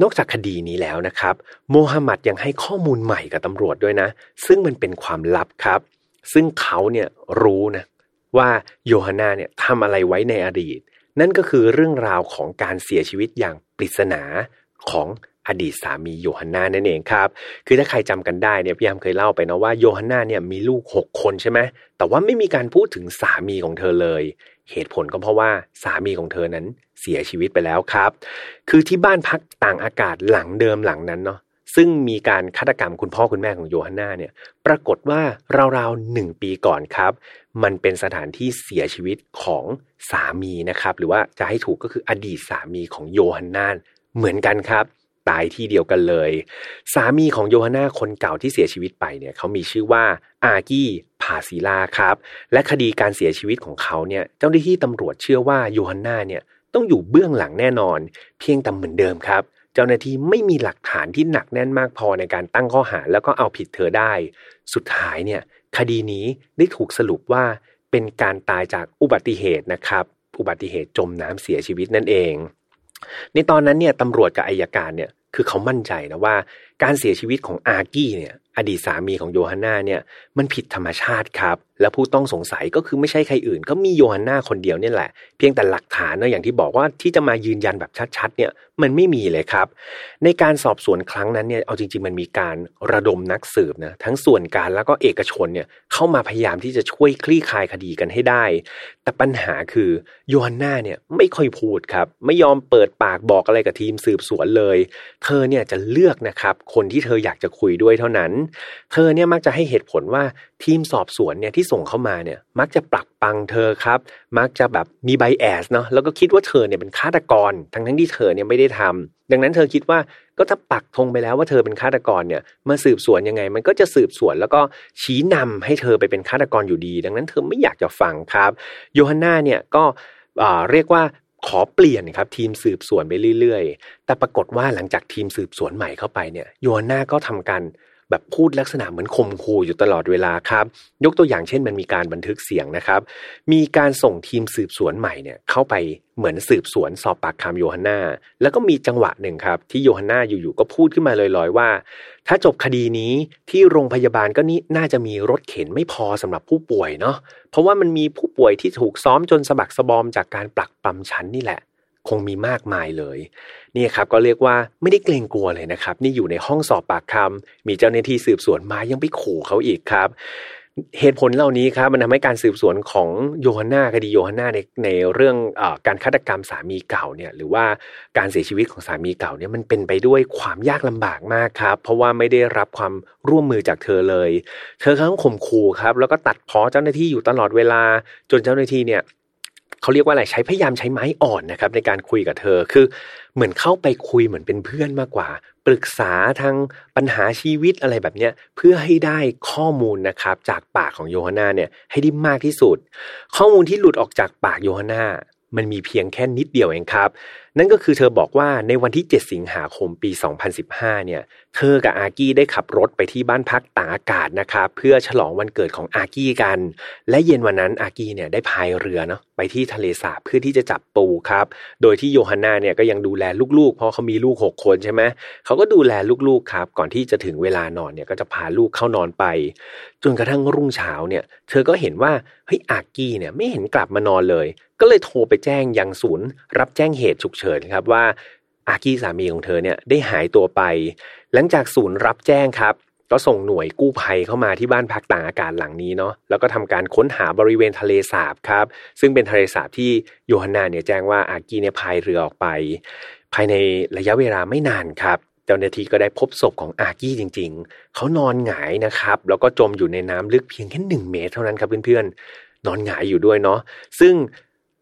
นอกจากคดีนี้แล้วนะครับโมฮัมหมัดยังให้ข้อมูลใหม่กับตำรวจด้วยนะ ซึ่งมันเป็นความลับครับ ซึ่งเขาเนี่ยรู้นะว่าโยฮานนาเนี่ยทำอะไรไว้ในอดีต นั่นก็คือเรื่องราวของการเสียชีวิตอย่างปริศนาของอดีตสามีโยฮันนานั่นเองครับ คือถ้าใครจำกันได้เนี่ยพี่ยามเคยเล่าไปนะว่าโยฮันนาเนี่ยมีลูก 6 คนใช่ไหมแต่ว่าไม่มีการพูดถึงสามีของเธอเลย เหตุผลก็เพราะว่าสามีของเธอนั้นเสียชีวิตไปแล้วครับ คือที่บ้านพักต่างอากาศหลังเดิมหลังนั้นเนาะ ซึ่งมีการฆาตกรรมคุณพ่อคุณแม่ของโยฮันนาเนี่ยปรากฏว่าราวๆหนึ่งปีก่อนครับ มันเป็นสถานที่เสียชีวิตของสามีนะครับ หรือว่าจะให้ถูกก็คืออดีตสามีของโยฮันนาเหมือนกันครับตายที่เดียวกันเลย สามีของโยฮันนาคนเก่าที่เสียชีวิตไปเนี่ยเขามีชื่อว่าอากี้พาซิลาครับ และคดีการเสียชีวิตของเขาเนี่ยเจ้าหน้าที่ตำรวจเชื่อว่าโยฮันนาเนี่ยต้องอยู่เบื้องหลังแน่นอน เพียงแต่เหมือนเดิมครับ เจ้าหน้าที่ไม่มีหลักฐานที่หนักแน่นมากพอในการตั้งข้อหาแล้วก็เอาผิดเธอได้ สุดท้ายเนี่ยคดีนี้ได้ถูกสรุปว่าเป็นการตายจากอุบัติเหตุนะครับ อุบัติเหตุจมน้ำเสียชีวิตนั่นเอง ในตอนนั้นเนี่ยตำรวจกับอายการเนี่ยคือเขามั่นใจนะว่า การเสียชีวิตของอาร์กี้เนี่ยอดีตสามีของโยฮันนาเนี่ยมันผิดธรรมชาติครับ และผู้ต้องสงสัยก็คือไม่ใช่ใครอื่น ก็มีโยฮันนาคนเดียวเนี่ยแหละ เพียงแต่หลักฐานเนะอย่างที่บอกว่าที่จะมายืนยันแบบชัดๆ เนี่ยมันไม่มีเลยครับ ในการสอบสวนครั้งนั้นเนี่ยเอาจริง ๆ มันมีการระดมนักสืบนะทั้งส่วนการแล้วก็เอกชนเนี่ยเข้ามาพยายามที่จะช่วยคลี่คลายคดีกันให้ได้ แต่ปัญหาคือโยฮันนาเนี่ยไม่ค่อยพูดครับ ไม่ยอมเปิดปากบอกอะไรกับทีมสืบสวนเลย เธอเนี่ยจะเลือกนะครับคนที่เธออยากจะคุยด้วยเท่านั้น เธอเนี่ยมักจะให้เหตุผลว่า ทีมสอบสวนเนี่ยที่ส่งเข้ามาเนี่ยมักจะปลักปังเธอครับ มักจะแบบมีไบแอสเนาะแล้วก็คิดว่าเธอเนี่ยเป็นฆาตกร ทั้งทั้งที่เธอเนี่ยไม่ได้ทำดังนั้นเธอคิดว่าก็ถ้าปักธงไปแล้วว่าเธอเป็นฆาตกรเนี่ยมาสืบสวนยังไง มันก็จะสืบสวนแล้วก็ชี้นำให้เธอไปเป็นฆาตกรอยู่ดี ดังนั้นเธอไม่อยากจะฟังครับโยฮันนาเนี่ยก็เรียกว่าขอเปลี่ยนครับทีมสืบสวนไปเรื่อยๆ แต่ปรากฏว่าหลังจากทีมสืบสวนใหม่เข้าไปเนี่ยโยฮันนาก็ทำการ แบบพูดลักษณะเหมือนข่มขู่อยู่ตลอดเวลาครับ ยกตัวอย่างเช่นมันมีการบันทึกเสียงนะครับ มีการส่งทีมสืบสวนใหม่เนี่ยเข้าไปเหมือนสืบสวนสอบปากคำโยฮันนาแล้วก็มีจังหวะหนึ่งครับ ที่โยฮันนาอยู่ๆก็พูดขึ้นมาลอยๆว่า ถ้าจบคดีนี้ที่โรงพยาบาลก็นี่น่าจะมีรถเข็นไม่พอสำหรับผู้ป่วยเนาะเพราะว่ามันมีผู้ป่วยที่ถูกซ้อมจนสะบักสะบอมจากการปลักปั๊มชั้นนี่แหละ คงมีมากมายเลยนี่ครับก็เรียกว่าไม่ได้เกรงกลัวเลยนะครับ นี่อยู่ในห้องสอบปากคำมีเจ้าหน้าที่สืบสวนมายังไปขู่เขาอีกครับ เหตุผลเหล่านี้ครับมันทำให้การสืบสวนของโยฮันนาคดีโยฮันนาในในเรื่องอการฆาตกรรมสามีเก่าเนี่ยหรือว่าการเสียชีวิตของสามีเก่าเนี่ยมันเป็นไปด้วยความยากลำบากมากครับ เพราะว่าไม่ได้รับความร่วมมือจากเธอเลย เธอทั้งข่มขู่ครับ แล้วก็ตัดพ้อเจ้าหน้าที่อยู่ตลอดเวลาจนเจ้าหน้าที่เนี่ย เขาเรียกว่าอะไรใช้พยายามใช้ไม้อ่อนนะครับ ในการคุยกับเธอคือเหมือนเข้าไปคุยเหมือนเป็นเพื่อนมากกว่า ปรึกษาทางปัญหาชีวิตอะไรแบบเนี้ยเพื่อให้ได้ข้อมูลนะครับ จากปากของโยฮันนาเนี่ยให้ได้มากที่สุด ข้อมูลที่หลุดออกจากปากโยฮันนามันมีเพียงแค่นิดเดียวเองครับนั่นก็คือเธอบอกว่าในวันที่ 7 สิงหาคมปี 2015 เนี่ย เธอกับอากี้ได้ขับรถไปที่บ้านพักตางอากาศนะครับเพื่อฉลองวันเกิดของอากี้กัน และเย็นวันนั้นอากี้เนี่ยได้พายเรือเนาะไปที่ทะเลสาบเพื่อที่จะจับปูครับ โดยที่โยฮันนาเนี่ยก็ยังดูแลลูกๆ เพราะเขามีลูก 6 คนใช่ไหมเขาก็ดูแลลูกๆครับ ก่อนที่จะถึงเวลานอนเนี่ยก็จะพาลูกเข้านอนไป จนกระทั่งรุ่งเช้าเนี่ย เธอก็เห็นว่าเฮ้ยอากี้เนี่ยไม่เห็นกลับมานอนเลย ก็เลยโทรไปแจ้งยังศูนย์ รับแจ้งเหตุฉุกเฉินครับว่าอากี้สามีของเธอเนี่ยได้หายตัวไป หลังจากศูนย์รับแจ้งครับ ก็ส่งหน่วยกู้ภัยเข้ามาที่บ้านพักต่างอากาศหลังนี้เนาะแล้วก็ทำการค้นหาบริเวณทะเลสาบครับ ซึ่งเป็นทะเลสาบที่โยฮันนาเนี่ยแจ้งว่าอากี้เนี่ยพายเรือออกไป ภายในระยะเวลาไม่นานครับเจ้าหน้าที่ก็ได้พบศพของอากี้จริง ๆ เขานอนหงายนะครับ แล้วก็จมอยู่ในน้ำลึกเพียงแค่หนึ่งเมตรเท่านั้นครับเพื่อนๆนอนหงายอยู่ด้วยเนาะซึ่ง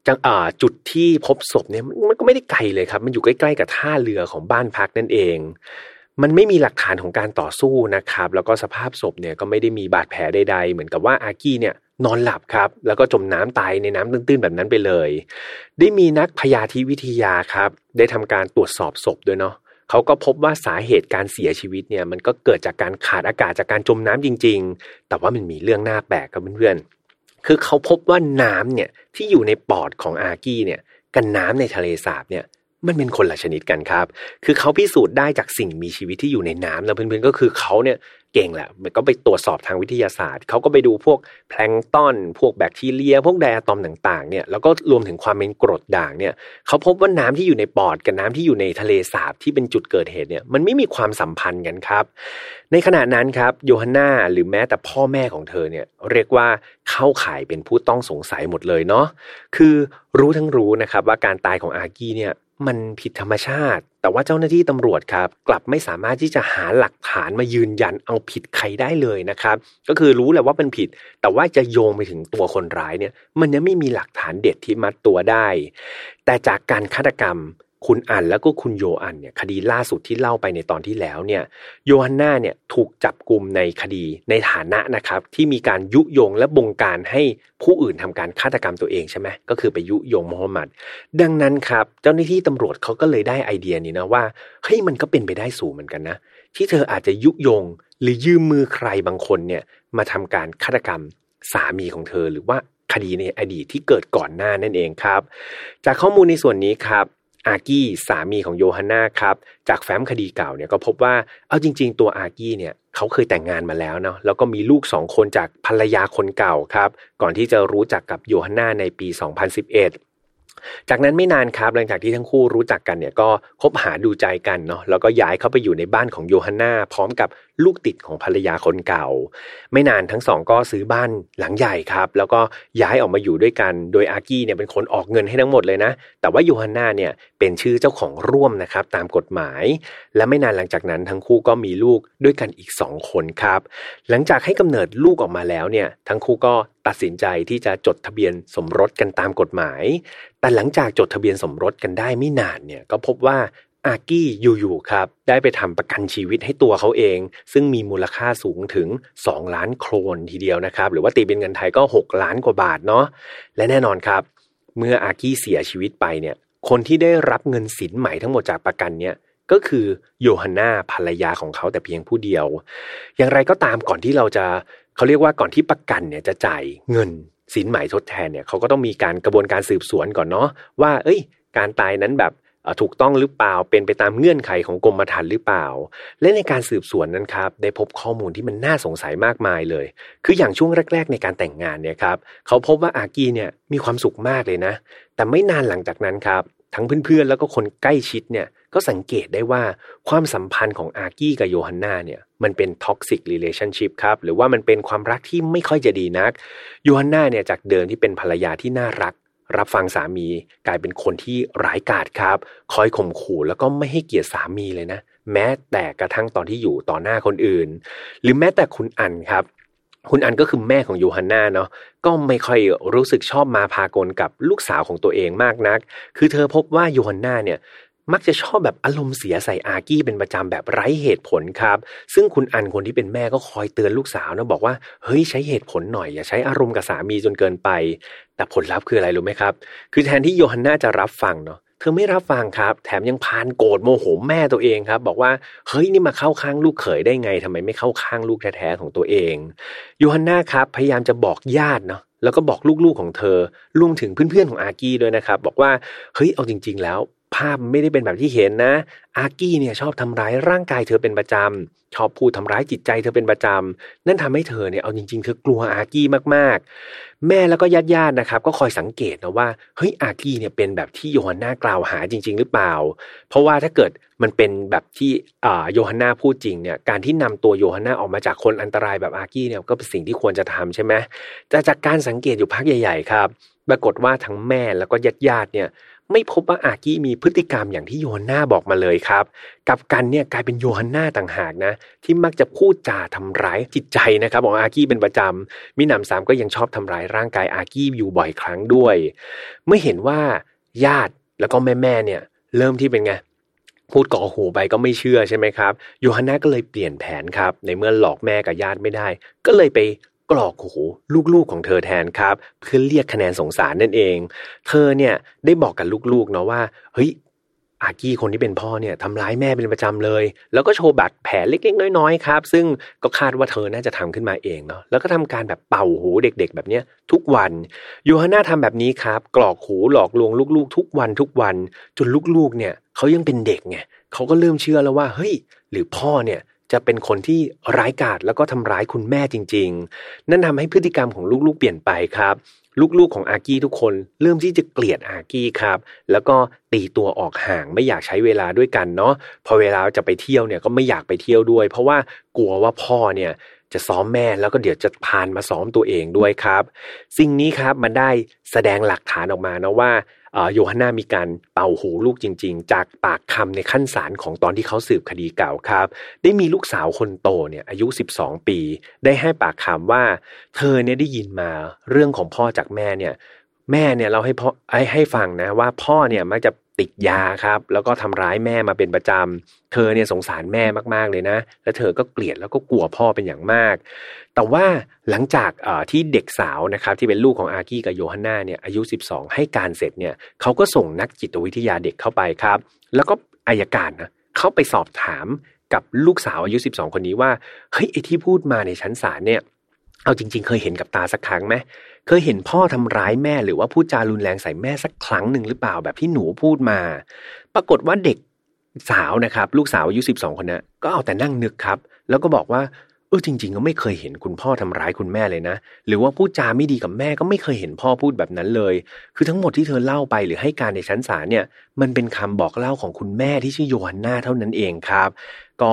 จังอ่าจุดที่พบศพเนี่ยมันก็ไม่ได้ไกลเลยครับ มันอยู่ใกล้ๆกับท่าเรือของบ้านพักนั่นเอง มันไม่มีหลักฐานของการต่อสู้นะครับ แล้วก็สภาพศพเนี่ยก็ไม่ได้มีบาดแผลใดๆ เหมือนกับว่าอากี้เนี่ยนอนหลับครับ แล้วก็จมน้ำตายในน้ำตื้นๆแบบนั้นไปเลย ได้มีนักพยาธิวิทยาครับ ได้ทำการตรวจสอบศพด้วยเนาะเขาก็พบว่าสาเหตุการเสียชีวิตเนี่ยมันก็เกิดจากการขาดอากาศจากการจมน้ำจริง ๆ แต่ว่ามันมีเรื่องน่าแปลกครับเพื่อนๆ คือเขาพบว่าน้ำเนี่ยที่อยู่ในปอดของอากี้เนี่ยกับน้ำในทะเลสาบเนี่ยมันเป็นคนละชนิดกันครับ คือเขาพิสูจน์ได้จากสิ่งมีชีวิตที่อยู่ในน้ำแล้วเพื่อนๆก็คือเขาเนี่ย เก่งแหละมันก็ไปตรวจสอบทางวิทยาศาสตร์เขาก็ไปดูพวกแพลงก์ต้นพวกแบคทีเรีย พวกไดอะตอมต่างๆเนี่ยแล้วก็รวมถึงความเป็นกรดด่างเนี่ยเขาพบว่าน้ำที่อยู่ในปอดกับน้ำที่อยู่ในทะเลสาบที่เป็นจุดเกิดเหตุเนี่ยมันไม่มีความสัมพันธ์กันครับ ในขณะนั้นครับโยฮันนาหรือแม้แต่พ่อแม่ของเธอเนี่ยเรียกว่าเข้าข่ายเป็นผู้ต้องสงสัยหมดเลยเนาะคือรู้ทั้งรู้นะครับว่าการตายของอากี้เนี่ย มันผิดธรรมชาติ แต่ว่าเจ้าหน้าที่ตำรวจครับ กลับไม่สามารถที่จะหาหลักฐานมายืนยันเอาผิดใครได้เลยนะครับ ก็คือรู้แหละว่ามันผิด แต่ว่าจะโยงไปถึงตัวคนร้ายเนี่ย มันยังไม่มีหลักฐานเด็ดที่มัดตัวได้ แต่จากการฆาตกรรม คุณอันแล้วก็คุณโยอันเนี่ยคดีล่าสุดที่เล่าไปในตอนที่แล้วเนี่ยโยฮันนาเนี่ยถูกจับกลุ่มในคดีในฐานะนะครับที่มีการยุยงและบงการให้ผู้อื่นทำการฆาตกรรมตัวเองใช่ไหมก็คือไปยุยงโมฮัมหมัดดังนั้นครับเจ้าหน้าที่ตำรวจเขาก็เลยได้ไอเดียนี้นะว่าเฮ้ยมันก็เป็นไปได้สูงเหมือนกันนะ ที่เธออาจจะยุยงหรือยืมมือใครบางคนเนี่ยมาทำการฆาตกรรมสามีของเธอหรือว่าคดีในอดีตที่เกิดก่อนหน้านั่นเองครับ จากข้อมูลในส่วนนี้ครับ อากี้สามีของโยฮันนาครับ จากแฟ้มคดีเก่าเนี่ยก็พบว่าเอาจริง ๆ ตัวอากี้เนี่ยเขาเคยแต่งงานมาแล้วเนาะแล้วก็มีลูกสองคนจากภรรยาคนเก่าครับ ก่อนที่จะรู้จักกับโยฮันนาในปี 2011จากนั้นไม่นานครับหลังจากที่ทั้งคู่รู้จักกันเนี่ยก็คบหาดูใจกันเนาะแล้วก็ย้ายเข้าไปอยู่ในบ้านของโยฮันนาพร้อมกับ ลูกติดของภรรยาคนเก่า ไม่นานทั้งสองก็ซื้อบ้านหลังใหญ่ครับ แล้วก็ย้ายออกมาอยู่ด้วยกัน โดยอากี้เนี่ยเป็นคนออกเงินให้ทั้งหมดเลยนะ แต่ว่าโยฮันนาเนี่ยเป็นชื่อเจ้าของร่วมนะครับตามกฎหมาย และไม่นานหลังจากนั้นทั้งคู่ก็มีลูกด้วยกันอีกสองคนครับ หลังจากให้กำเนิดลูกออกมาแล้วเนี่ยทั้งคู่ก็ตัดสินใจที่จะจดทะเบียนสมรสกันตามกฎหมาย แต่หลังจากจดทะเบียนสมรสกันได้ไม่นานเนี่ยก็พบว่า อากี้อยู่ๆครับ ได้ไปทำประกันชีวิตให้ตัวเขาเอง ซึ่งมีมูลค่าสูงถึง 2 ล้านโครนทีเดียวนะครับ หรือว่าตีเป็นเงินไทยก็ 6 ล้านกว่าบาทเนาะและแน่นอนครับ เมื่ออากี้เสียชีวิตไปเนี่ย คนที่ได้รับเงินสินใหม่ทั้งหมดจากประกันเนี่ยก็คือโยฮันนาภรรยาของเขาแต่เพียงผู้เดียว อย่างไรก็ตามก่อนที่เราจะเขาเรียกว่าก่อนที่ประกันเนี่ยจะจ่ายเงินสินใหม่ทดแทนเนี่ยเขาก็ต้องมีการกระบวนการสืบสวนก่อนเนาะว่า เอ้ย การตายนั้นแบบ ถูกต้องหรือเปล่าเป็นไปตามเงื่อนไขของกรมธรรม์หรือเปล่า และในการสืบสวนนั้นครับได้พบข้อมูลที่มันน่าสงสัยมากมายเลย คืออย่างช่วงแรก ๆ ในการแต่งงานเนี่ยครับเขาพบว่าอากี้เนี่ยมีความสุขมากเลยนะ แต่ไม่นานหลังจากนั้นครับ ทั้งเพื่อนๆแล้วก็คนใกล้ชิดเนี่ยก็สังเกตได้ว่าความสัมพันธ์ของอากี้กับโยฮันนาเนี่ยมันเป็น toxic relationship ครับหรือว่ามันเป็นความรักที่ไม่ค่อยจะดีนักโยฮันนาเนี่ยจากเดิมที่เป็นภรรยาที่น่ารัก รับฟังสามีกลายเป็นคนที่ร้ายกาจครับ คอยข่มขู่แล้วก็ไม่ให้เกียรติสามีเลยนะ แม้แต่กระทั่งตอนที่อยู่ต่อหน้าคนอื่น หรือแม้แต่คุณอันครับ คุณอันก็คือแม่ของโยฮันนาเนาะก็ไม่ค่อยรู้สึกชอบมาพากลกับลูกสาวของตัวเองมากนัก คือเธอพบว่ายูฮันนาเนี่ย มักจะชอบแบบอารมณ์เสียใส่อากี้เป็นประจำแบบไร้เหตุผลครับ ซึ่งคุณอันคนที่เป็นแม่ก็คอยเตือนลูกสาวนะบอกว่าเฮ้ยใช้เหตุผลหน่อยอย่าใช้อารมณ์กับสามีจนเกินไป แต่ผลลัพธ์คืออะไรรู้ไหมครับ คือแทนที่โยฮันนาจะรับฟังเนาะเธอไม่รับฟังครับ แถมยังพานโกรธโมโหแม่ตัวเองครับ บอกว่าเฮ้ยนี่มาเข้าข้างลูกเขยได้ไงทำไมไม่เข้าข้างลูกแท้ๆของตัวเองยูฮันนาครับพยายามจะบอกญาติเนาะแล้วก็บอกลูกๆของเธอรวมถึงเพื่อนๆของอากี้ด้วยนะครับ บอกว่าเฮ้ยเอาจริง ๆ แล้ว ภาพไม่ได้เป็นแบบที่เห็นนะ อากี้เนี่ยชอบทำร้ายร่างกายเธอเป็นประจำ ชอบพูดทำร้ายจิตใจเธอเป็นประจำ นั่นทำให้เธอเนี่ยเอาจริงๆเธอกลัวอากี้มากๆ แม่แล้วก็ญาติๆนะครับ ก็คอยสังเกตนะว่าเฮ้ยอากี้เนี่ยเป็นแบบที่โยฮันนากล่าวหาจริง ๆ หรือเปล่า เพราะว่าถ้าเกิดมันเป็นแบบที่อ่าโยฮันนาพูดจริงเนี่ยการที่นำตัวโยฮันนาออกมาจากคนอันตรายแบบอากี้เนี่ยก็เป็นสิ่งที่ควรจะทำใช่ไหมแต่จากการสังเกตอยู่พักใหญ่ ๆ ครับปรากฏว่าทั้งแม่แล้วก็ญาติๆเนี่ย ไม่พบว่าอากี้มีพฤติกรรมอย่างที่โยฮันนาบอกมาเลยครับ กับกันเนี่ยกลายเป็นโยฮันนาต่างหากนะ ที่มักจะพูดจาทำร้ายจิตใจนะครับของอากี้เป็นประจำมินำสามก็ยังชอบทำร้ายร่างกายอากี้อยู่บ่อยครั้งด้วย เมื่อเห็นว่าญาติแล้วก็แม่แม่เนี่ยเริ่มที่เป็นไงพูดก่อหูไปก็ไม่เชื่อใช่ไหมครับโยฮันนาก็เลยเปลี่ยนแผนครับ ในเมื่อหลอกแม่กับญาติไม่ได้ ก็เลยไป กรอกหูลูกๆของเธอแทนครับ เพื่อเรียกคะแนนสงสารนั่นเอง เธอเนี่ยได้บอกกับลูกๆเนาะว่าเฮ้ยอากี้คนที่เป็นพ่อเนี่ยทำร้ายแม่เป็นประจำเลย แล้วก็โชว์บาดแผลเล็กๆน้อยๆครับ ซึ่งก็คาดว่าเธอน่าจะทำขึ้นมาเองเนาะแล้วก็ทำการแบบเป่าหูเด็ก ๆ แบบเนี้ยทุกวันยูฮาน่าทำแบบนี้ครับ กรอกหูหลอกลวงลูกๆ ทุกวันทุกวัน จนลูกๆเนี่ยเขายังเป็นเด็กไงเขาก็เริ่มเชื่อแล้วว่าเฮ้ยหรือพ่อเนี่ย จะเป็นคนที่ร้ายกาจแล้วก็ทำร้ายคุณแม่จริง ๆ นั่นทำให้พฤติกรรมของลูกๆ เปลี่ยนไปครับ ลูกๆของอากี้ทุกคนเริ่มที่จะเกลียดอากี้ครับ แล้วก็ตีตัวออกห่างไม่อยากใช้เวลาด้วยกันเนาะพอเวลาจะไปเที่ยวเนี่ยก็ไม่อยากไปเที่ยวด้วย เพราะว่ากลัวว่าพ่อเนี่ยจะซ้อมแม่แล้วก็เดี๋ยวจะพานมาซ้อมตัวเองด้วยครับ สิ่งนี้ครับมันได้แสดงหลักฐานออกมานะว่า โยฮันนามีการเป่าหูลูกจริง ๆ จากปากคำในขั้นศาลของตอนที่เขาสืบคดีเก่าครับ ได้มีลูกสาวคนโตเนี่ยอายุ 12 ปี ได้ให้ปากคำว่า เธอเนี่ยได้ยินมาเรื่องของพ่อจากแม่เนี่ย แม่เนี่ยเราให้พ่อให้ให้ฟังนะว่าพ่อเนี่ยมักจะ ติดยาครับ แล้วก็ทำร้ายแม่มาเป็นประจำ เธอเนี่ยสงสารแม่มากๆเลยนะ แล้วเธอก็เกลียดแล้วก็กลัวพ่อเป็นอย่างมาก แต่ว่าหลังจากที่เด็กสาวนะครับที่เป็นลูกของอากี้กับโยฮันนาเนี่ยอายุ 12 ให้การเสร็จเนี่ยเขาก็ส่งนักจิตวิทยาเด็กเข้าไปครับ แล้วก็อายการนะเข้าไปสอบถามกับลูกสาวอายุ 12 คนนี้ว่าเฮ้ยไอที่พูดมาในชั้นศาลเนี่ย เอาจริง ๆ เคยเห็นกับตาสักครั้งไหมเคยเห็นพ่อทำร้ายแม่หรือว่าพูดจารุนแรงใส่แม่สักครั้งหนึ่งหรือเปล่าแบบที่หนูพูดมา ปรากฏว่าเด็กสาวนะครับ ลูกสาวอายุสิบสองคนนี้ก็เอาแต่นั่งนึกครับ แล้วก็บอกว่าเออจริง ๆ ก็ไม่เคยเห็นคุณพ่อทำร้ายคุณแม่เลยนะ หรือว่าพูดจาไม่ดีกับแม่ก็ไม่เคยเห็นพ่อพูดแบบนั้นเลย คือทั้งหมดที่เธอเล่าไปหรือให้การในชั้นศาลเนี่ย มันเป็นคำบอกเล่าของคุณแม่ที่ชื่อโยฮันนาเท่านั้นเองครับ ก็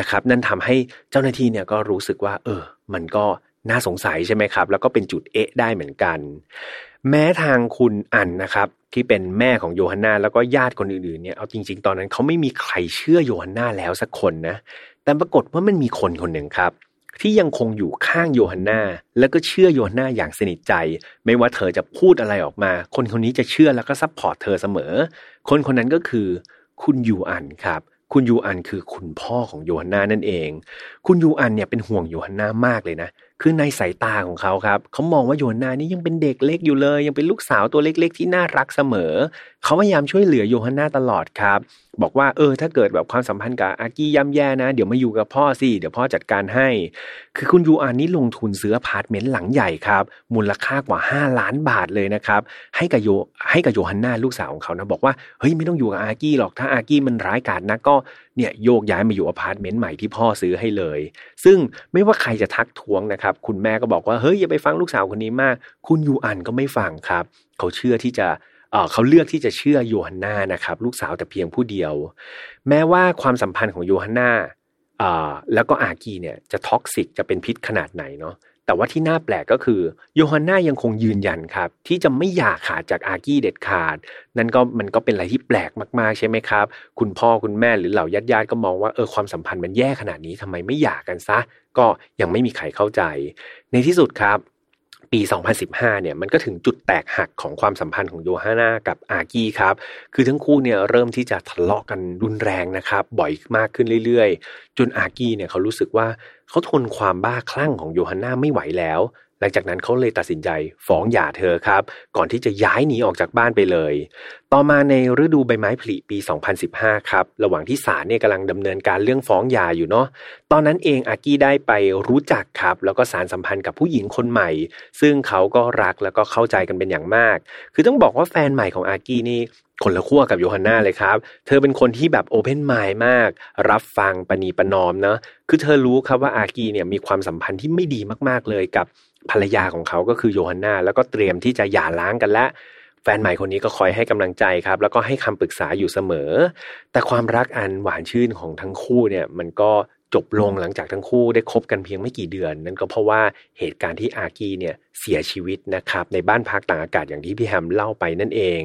นะครับ นั่นทำให้เจ้าหน้าที่เนี่ยก็รู้สึกว่า เออ มันก็ น่าสงสัยใช่ไหมครับ แล้วก็เป็นจุดเอะได้เหมือนกัน แม้ทางคุณอันนะครับ ที่เป็นแม่ของโยฮันนาแล้วก็ญาติคนอื่นๆเนี่ยเอาจริง ๆ ตอนนั้นเขาไม่มีใครเชื่อโยฮันนาแล้วสักคนนะแต่ปรากฏว่ามันมีคนคนหนึ่งครับ ที่ยังคงอยู่ข้างโยฮันนาแล้วก็เชื่อโยฮันนาอย่างสนิทใจ ไม่ว่าเธอจะพูดอะไรออกมา คนคนนี้จะเชื่อแล้วก็ support เธอเสมอ คนคนนั้นก็คือ คุณยูอันครับคุณยูอันคือคุณพ่อของโยฮันนานั่นเอง คุณยูอันเนี่ยเป็นห่วงโยฮันนามากเลยนะ คือในสายตาของเขาครับเขามองว่าโยฮันนานี่ยังเป็นเด็กเล็กอยู่เลย ยังเป็นลูกสาวตัวเล็กๆ ที่น่ารักเสมอ เขาพยายามช่วยเหลือโยฮันนาตลอดครับ บอกว่าเออ ถ้าเกิดแบบความสัมพันธ์กับอากี้ย่ำแย่นะ เดี๋ยวมาอยู่กับพ่อสิเดี๋ยวพ่อจัดการให้ คือคุณยูอันนี่ลงทุนซื้ออพาร์ตเมนต์หลังใหญ่ครับ มูลค่ากว่า 5 ล้านบาทเลยนะครับ ให้กับโยให้กับโยฮันนาลูกสาวของเขานะบอกว่าเฮ้ยไม่ต้องอยู่กับอากี้หรอกถ้าอากี้มันร้ายกาจนะก็เนี่ยโยกย้ายมาอยู่อพาร์ตเมนต์ใหม่ที่พ่อซื้อให้เลย ซึ่งไม่ว่าใครจะทักท้วงนะครับ คุณแม่ก็บอกว่าเฮ้ยอย่าไปฟังลูกสาวคนนี้มาก คุณยูอันก็ไม่ฟังครับ เขาเชื่อที่จะ เขาเลือกที่จะเชื่อโยฮันนานะครับ ลูกสาวแต่เพียงผู้เดียว แม้ว่าความสัมพันธ์ของโยฮันนาแล้วก็อากีเนี่ยจะท็อกซิกจะเป็นพิษขนาดไหนเนาะแต่ว่าที่น่าแปลกก็คือโยฮันนายังคงยืนยันครับ ที่จะไม่อยากขาดจากอากี้เด็ดขาด นั่นก็มันก็เป็นอะไรที่แปลกมากๆใช่ไหมครับ คุณพ่อคุณแม่หรือเหล่าญาติญาติก็มองว่าเออความสัมพันธ์มันแย่ขนาดนี้ทำไมไม่อยากกันซะ ก็ยังไม่มีใครเข้าใจ ในที่สุดครับ ปี 2015 เนี่ยมันก็ถึงจุดแตกหักของความสัมพันธ์ของโยฮาน่ากับอากี้ครับ คือทั้งคู่เนี่ยเริ่มที่จะทะเลาะกันรุนแรงนะครับ บ่อยมากขึ้นเรื่อยๆ จนอากี้เนี่ยเขารู้สึกว่าเขาทนความบ้าคลั่งของโยฮันนาไม่ไหวแล้ว หลังจากนั้นเขาเลยตัดสินใจฟ้องหย่าเธอครับ ก่อนที่จะย้ายหนีออกจากบ้านไปเลย ต่อมาในฤดูใบไม้ผลิปี 2015 ครับ ระหว่างที่ศาลเนี่ยกำลังดำเนินการเรื่องฟ้องหย่าอยู่เนาะ ตอนนั้นเองอากี้ได้ไปรู้จักครับ แล้วก็สารสัมพันธ์กับผู้หญิงคนใหม่ ซึ่งเขาก็รักแล้วก็เข้าใจกันเป็นอย่างมาก คือต้องบอกว่าแฟนใหม่ของอากี้นี่คนละขั้วกับโยฮันนาเลยครับ เธอเป็นคนที่แบบโอเพนไมล์มาก รับฟังปณีประนอมเนะ คือเธอรู้ครับว่าอากีเนี่ยมีความสัมพันธ์ที่ไม่ดีมากๆเลยกับ ภรรยาของเขาก็คือโยฮันนาแล้วก็เตรียมที่จะหย่าร้างกันแล้วแฟนใหม่คนนี้ก็คอยให้กำลังใจครับ แล้วก็ให้คำปรึกษาอยู่เสมอ แต่ความรักอันหวานชื่นของทั้งคู่เนี่ย มันก็จบลงหลังจากทั้งคู่ได้คบกันเพียงไม่กี่เดือน นั่นก็เพราะว่าเหตุการณ์ที่อากีเนี่ยเสียชีวิตนะครับ ในบ้านพักต่างอากาศอย่างที่พี่แฮมเล่าไปนั่นเอง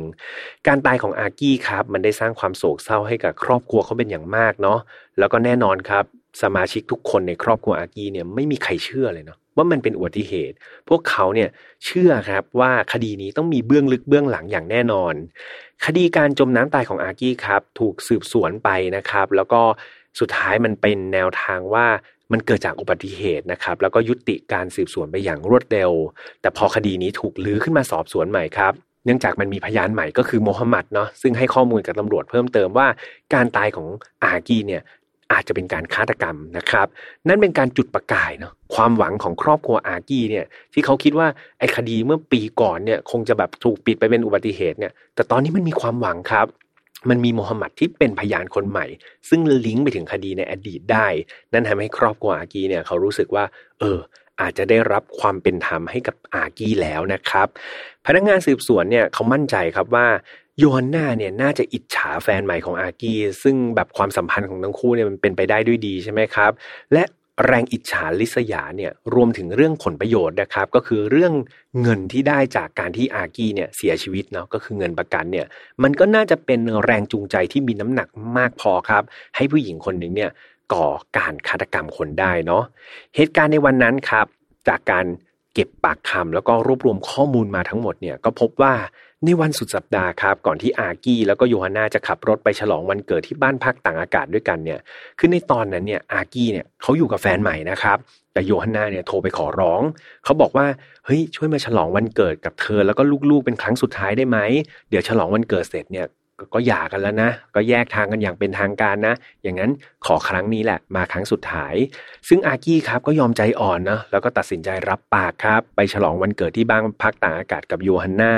การตายของอากี้ครับ มันได้สร้างความโศกเศร้าให้กับครอบครัวเขาเป็นอย่างมากเนาะแล้วก็แน่นอนครับ สมาชิกทุกคนในครอบครัวอากี้เนี่ยไม่มีใครเชื่อเลยเนาะ ว่ามันเป็นอุบัติเหตุ พวกเขาเนี่ยเชื่อครับว่าคดีนี้ต้องมีเบื้องลึกเบื้องหลังอย่างแน่นอน คดีการจมน้ำตายของอากี้ครับ ถูกสืบสวนไปนะครับ แล้วก็สุดท้ายมันเป็นแนวทางว่ามันเกิดจากอุบัติเหตุนะครับ แล้วก็ยุติการสืบสวนไปอย่างรวดเร็ว แต่พอคดีนี้ถูกลื้อขึ้นมาสอบสวนใหม่ครับเนื่องจากมันมีพยานใหม่ก็คือโมฮัมหมัดเนาะซึ่งให้ข้อมูลกับตำรวจเพิ่มเติมว่า การตายของอากีเนี่ย อาจจะเป็นการฆาตกรรมนะครับ นั่นเป็นการจุดประกายเนาะความหวังของครอบครัวอากี้เนี่ยที่เขาคิดว่าไอ้คดีเมื่อปีก่อนเนี่ยคงจะแบบถูกปิดไปเป็นอุบัติเหตุเนี่ยแต่ตอนนี้มันมีความหวังครับมันมีโมฮัมหมัดที่เป็นพยานคนใหม่ ซึ่งลิงก์ไปถึงคดีในอดีตได้ นั่นทำให้ครอบครัวอากีเนี่ยเขารู้สึกว่า เออ อาจจะได้รับความเป็นธรรมให้กับอากีแล้วนะครับ พนักงานสืบสวนเนี่ยเขามั่นใจครับว่า โยฮันนาเนี่ยน่าจะอิจฉาแฟนใหม่ของอากีซึ่งแบบความสัมพันธ์ของทั้งคู่เนี่ยมันเป็นไปได้ด้วยดีใช่ไหมครับ และแรงอิจฉาลิษยาเนี่ยรวมถึงเรื่องผลประโยชน์นะครับ ก็คือเรื่องเงินที่ได้จากการที่อากีเนี่ยเสียชีวิตเนาะก็คือเงินประกันเนี่ยมันก็น่าจะเป็นแรงจูงใจที่มีน้ำหนักมากพอครับ ให้ผู้หญิงคนหนึ่งเนี่ยก่อการฆาตกรรมคนได้เนาะเหตุการณ์ในวันนั้นครับ จากการเก็บปากคำแล้วก็รวบรวมข้อมูลมาทั้งหมดเนี่ยก็พบว่า ในวันสุดสัปดาห์ครับก่อนที่อากี้แล้วก็โยฮาน่าจะขับรถไปฉลองวันเกิดที่บ้านพักต่างอากาศด้วยกันเนี่ยคือในตอนนั้นเนี่ยอากี้เนี่ยเขาอยู่กับแฟนใหม่นะครับแต่โยฮันนาเนี่ยโทรไปขอร้อง เขาบอกว่าเฮ้ยช่วยมาฉลองวันเกิดกับเธอแล้วก็ลูกๆเป็นครั้งสุดท้ายได้ไหมเดี๋ยวฉลองวันเกิดเสร็จเนี่ย ก็หย่ากันแล้วนะ ก็แยกทางกันอย่างเป็นทางการนะ อย่างนั้นขอครั้งนี้แหละมาครั้งสุดท้าย ซึ่งอากี้ครับก็ยอมใจอ่อนนะแล้วก็ตัดสินใจรับปากครับ ไปฉลองวันเกิดที่บ้านพักต่างอากาศกับโยฮันนา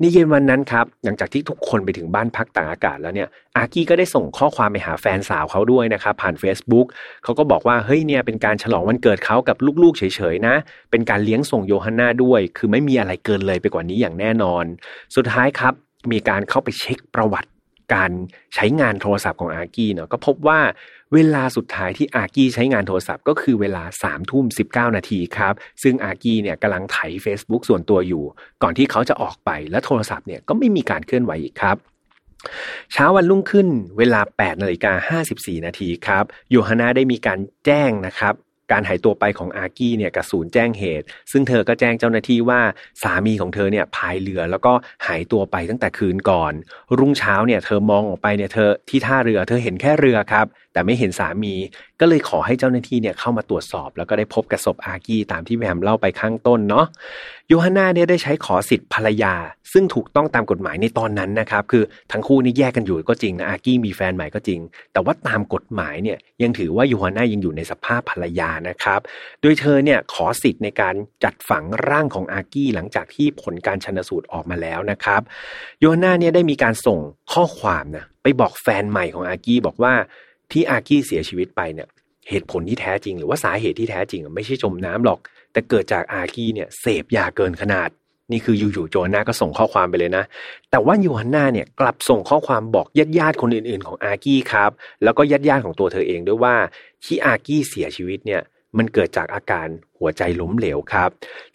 นี่เย็นวันนั้นครับ หลังจากที่ทุกคนไปถึงบ้านพักต่างอากาศแล้วเนี่ย อากี้ก็ได้ส่งข้อความไปหาแฟนสาวเขาด้วยนะครับผ่าน Facebook เขาก็บอกว่าเฮ้ยเนี่ยเป็นการฉลองวันเกิดเขากับลูกๆเฉยๆนะ เป็นการเลี้ยงส่งโยฮันนาด้วย คือไม่มีอะไรเกินเลยไปกว่านี้อย่างแน่นอน สุดท้ายครับ มีการเข้าไปเช็คประวัติการใช้งานโทรศัพท์ของอาร์กี้เนาะก็พบว่าเวลาสุดท้ายที่อาร์กี้ใช้งานโทรศัพท์ก็คือเวลา3ามทุ่มสินาทีครับ ซึ่งอาร์กี้เนี่ยกำลังไถ Facebook ส่วนตัวอยู่ ก่อนที่เขาจะออกไปและโทรศัพท์เนี่ยก็ไม่มีการเคลื่อนไหวอีกครับ เช้าวันรุ่งขึ้นเวลา8นาฬิกา54นาทีครับโยฮานาได้มีการแจ้งนะครับ การหายตัวไปของอากี้เนี่ยกับศูนย์แจ้งเหตุ ซึ่งเธอก็แจ้งเจ้าหน้าที่ว่าสามีของเธอเนี่ยพายเรือแล้วก็หายตัวไปตั้งแต่คืนก่อน รุ่งเช้าเนี่ยเธอมองออกไปเนี่ยเธอที่ท่าเรือเธอเห็นแค่เรือครับ แต่ไม่เห็นสามี ก็เลยขอให้เจ้าหน้าที่เนี่ยเข้ามาตรวจสอบ แล้วก็ได้พบกับศพอากี้ตามที่แวมเล่าไปข้างต้นเนาะโยฮันนาเนี่ยได้ใช้ขอสิทธิ์ภรรยา ซึ่งถูกต้องตามกฎหมายในตอนนั้นนะครับ คือทั้งคู่นี่แยกกันอยู่ก็จริงนะอากี้มีแฟนใหม่ก็จริง แต่ว่าตามกฎหมายเนี่ยยังถือว่าโยฮันนายังอยู่ในสภาพภรรยานะครับ โดยเธอเนี่ยขอสิทธิ์ในการจัดฝังร่างของอากี้หลังจากที่ผลการชนสูตรออกมาแล้วนะครับ โยฮันนาเนี่ยได้มีการส่งข้อความนะไปบอกแฟนใหม่ของอากี้บอกว่า ที่อากี้เสียชีวิตไปเนี่ย เหตุผลที่แท้จริง หรือว่าสาเหตุที่แท้จริงไม่ใช่จมน้ำหรอก แต่เกิดจากอากี้เนี่ยเสพยาเกินขนาด นี่คืออยู่ๆโจนาก็ส่งข้อความไปเลยนะ แต่ว่ายูฮันนาเนี่ยกลับส่งข้อความบอกญาติญาติคนอื่นๆ ของอากี้ครับ แล้วก็ญาติญาติของตัวเธอเองด้วยว่าที่อากี้เสียชีวิตเนี่ยมันเกิดจากอาการหัวใจล้มเหลวครับ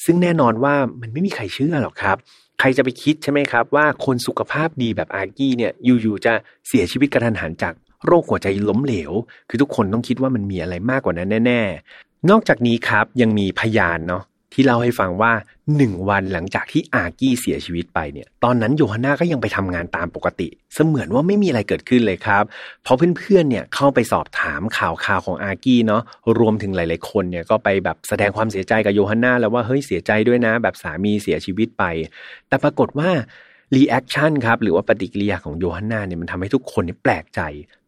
ซึ่งแน่นอนว่ามันไม่มีใครเชื่อหรอกครับ ใครจะไปคิดใช่ไหมครับ ว่าคนสุขภาพดีแบบอากี้เนี่ยอยู่ๆจะเสียชีวิตกระทันหันจาก โรคหัวใจล้มเหลว คือทุกคนต้องคิดว่ามันมีอะไรมากกว่านั้นแน่ ๆ นอกจากนี้ครับยังมีพยานเนาะที่เล่าให้ฟังว่าหนึ่งวันหลังจากที่อากี้เสียชีวิตไปเนี่ย ตอนนั้นโยฮันนาก็ยังไปทำงานตามปกติ เสมือนว่าไม่มีอะไรเกิดขึ้นเลยครับ เพราะเพื่อนๆเนี่ยเข้าไปสอบถามข่าวข่าวของอากี้เนาะรวมถึงหลายๆคนเนี่ยก็ไปแบบแสดงความเสียใจกับโยฮันนาแล้วว่าเฮ้ยเสียใจด้วยนะ แบบสามีเสียชีวิตไป แต่ปรากฏว่า reaction ครับหรือว่าปฏิกิริยาของโยฮันนาเนี่ยมันทำให้ทุกคนนี่แปลกใจ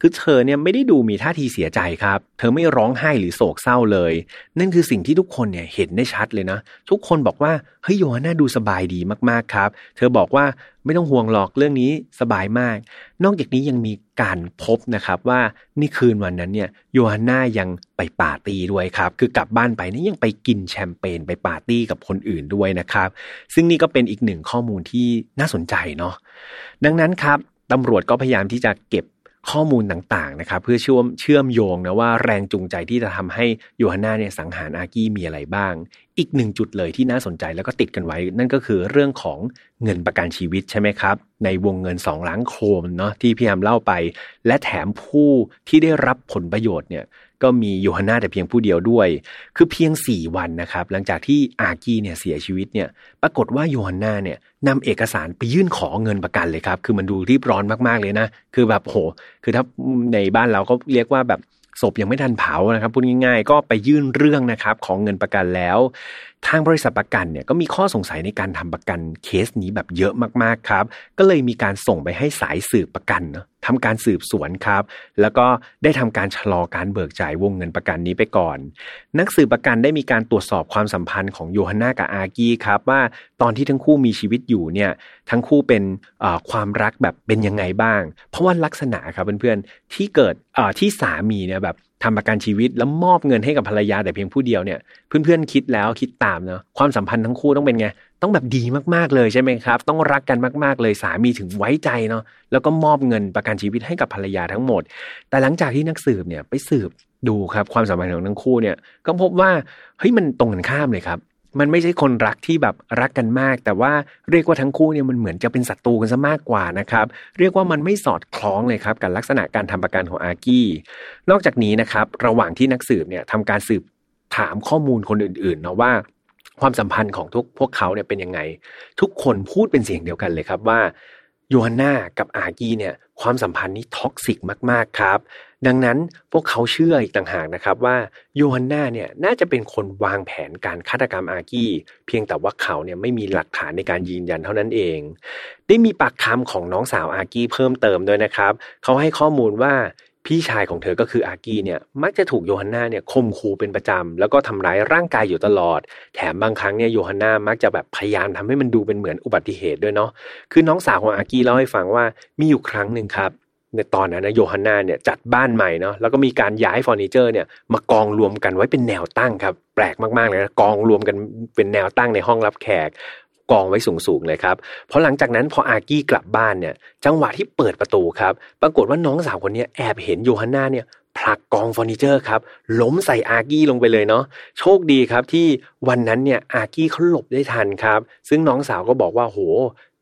คือเธอเนี่ยไม่ได้ดูมีท่าทีเสียใจครับ เธอไม่ร้องไห้หรือโศกเศร้าเลย นั่นคือสิ่งที่ทุกคนเนี่ยเห็นได้ชัดเลยนะ ทุกคนบอกว่าเฮ้ยโยฮันนาดูสบายดีมากๆครับ เธอบอกว่าไม่ต้องห่วงหรอกเรื่องนี้สบายมาก นอกจากนี้ยังมีการพบนะครับว่านี่คืนวันนั้นเนี่ยโยฮันนายังไปปาร์ตี้ด้วยครับ คือกลับบ้านไปนี่ยังไปกินแชมเปญไปปาร์ตี้กับคนอื่นด้วยนะครับ ซึ่งนี่ก็เป็นอีกหนึ่งข้อมูลที่น่าสนใจเนาะดังนั้นครับตำรวจก็พยายามที่จะเก็บ ข้อมูลต่างๆนะครับเพื่อเชื่อมเชื่อมโยงนะว่าแรงจูงใจที่จะทำให้โยฮันนาเนี่ยสังหารอากี้มีอะไรบ้าง อีกหนึ่งจุดเลยที่น่าสนใจแล้วก็ติดกันไว้ นั่นก็คือเรื่องของเงินประกันชีวิตใช่ไหมครับ ในวงเงิน 2 ล้านโครมเนาะที่พี่ยามเล่าไป และแถมผู้ที่ได้รับผลประโยชน์เนี่ย ก็มีโยฮันนาแต่เพียงผู้เดียวด้วย คือเพียง 4 วันนะครับ หลังจากที่อากี้เนี่ยเสียชีวิตเนี่ย ปรากฏว่าโยฮันนาเนี่ยนำเอกสารไปยื่นขอเงินประกันเลยครับ คือมันดูรีบร้อนมากๆเลยนะ คือแบบโห คือถ้าในบ้านเราก็เรียกว่าแบบศพยังไม่ทันเผานะครับพูดง่ายๆ ก็ไปยื่นเรื่องนะครับของเงินประกันแล้ว ทางบริษัทประกันเนี่ยก็มีข้อสงสัยในการทำประกันเคสนี้แบบเยอะมากๆครับ ก็เลยมีการส่งไปให้สายสืบประกันเนาะ ทำการสืบสวนครับ แล้วก็ได้ทำการชะลอการเบิกจ่ายวงเงินประกันนี้ไปก่อน นักสืบประกันได้มีการตรวจสอบความสัมพันธ์ของโยฮันนากับอากี้ครับว่าตอนที่ทั้งคู่มีชีวิตอยู่เนี่ยทั้งคู่เป็นความรักแบบเป็นยังไงบ้าง เพราะว่าลักษณะครับเพื่อนๆที่เกิดที่สามีเนี่ยแบบ ทำประกันชีวิตแล้วมอบเงินให้กับภรรยาแต่เพียงผู้เดียวเนี่ยเพื่อนๆคิดแล้วคิดตามเนาะความสัมพันธ์ทั้งคู่ต้องเป็นไงต้องแบบดีมากๆเลยใช่ไหมครับ ต้องรักกันมากๆเลยสามีถึงไว้ใจเนาะแล้วก็มอบเงินประกันชีวิตให้กับภรรยาทั้งหมด แต่หลังจากที่นักสืบเนี่ยไปสืบดูครับความสัมพันธ์ของทั้งคู่เนี่ยก็พบว่าเฮ้ยมันตรงกันข้ามเลยครับ มันไม่ใช่คนรักที่แบบรักกันมาก แต่ว่าเรียกว่าทั้งคู่เนี่ยมันเหมือนจะเป็นศัตรูกันซะมากกว่านะครับ เรียกว่ามันไม่สอดคล้องเลยครับกับลักษณะการทำประกันของอากี้ นอกจากนี้นะครับ ระหว่างที่นักสืบเนี่ยทำการสืบถามข้อมูลคนอื่นๆเนาะว่าความสัมพันธ์ของทุกพวกเขาเนี่ยเป็นยังไง ทุกคนพูดเป็นเสียงเดียวกันเลยครับว่า โยฮันนากับอากีเนี่ยความสัมพันธ์นี้ท็อกซิกมาก ๆ ครับ ดังนั้นพวกเขาเชื่ออีกต่างหากนะครับว่าโยฮันนาเนี่ยน่าจะเป็นคนวางแผนการฆาตกรรมอากี้ เพียงแต่ว่าเขาเนี่ยไม่มีหลักฐานในการยืนยันเท่านั้นเอง ได้มีปากคำของน้องสาวอากี้เพิ่มเติมด้วยนะครับ เขาให้ข้อมูลว่า พี่ชายของเธอก็คืออากี้เนี่ยมักจะถูกโยฮันนาเนี่ยข่มขู่เป็นประจำแล้วก็ทำร้ายร่างกายอยู่ตลอด แถมบางครั้งเนี่ยโยฮันนามักจะแบบพยายามทำให้มันดูเป็นเหมือนอุบัติเหตุด้วยเนาะคือน้องสาวของอากี้เล่าให้ฟังว่ามีอยู่ครั้งหนึ่งครับในตอนนั้นนะโยฮันนาเนี่ยจัดบ้านใหม่เนาะแล้วก็มีการย้ายเฟอร์นิเจอร์เนี่ยมากองรวมกันไว้เป็นแนวตั้งครับ แปลกมากๆเลยนะกองรวมกันเป็นแนวตั้งในห้องรับแขก กองไว้สูงๆเลยครับเพอหลังจากนั้นพออากี้กลับบ้านเนี่ย จังหวะที่เปิดประตูครับ ปรากฏว่าน้องสาวคนนี้แอบเห็นโยฮันนาเนี่ยผลักกองเฟอร์นิเจอร์ครับล้มใส่อากี้ลงไปเลยเนาะโชคดีครับที่วันนั้นเนี่ยอากี้เขาหลบได้ทันครับ ซึ่งน้องสาวก็บอกว่าโห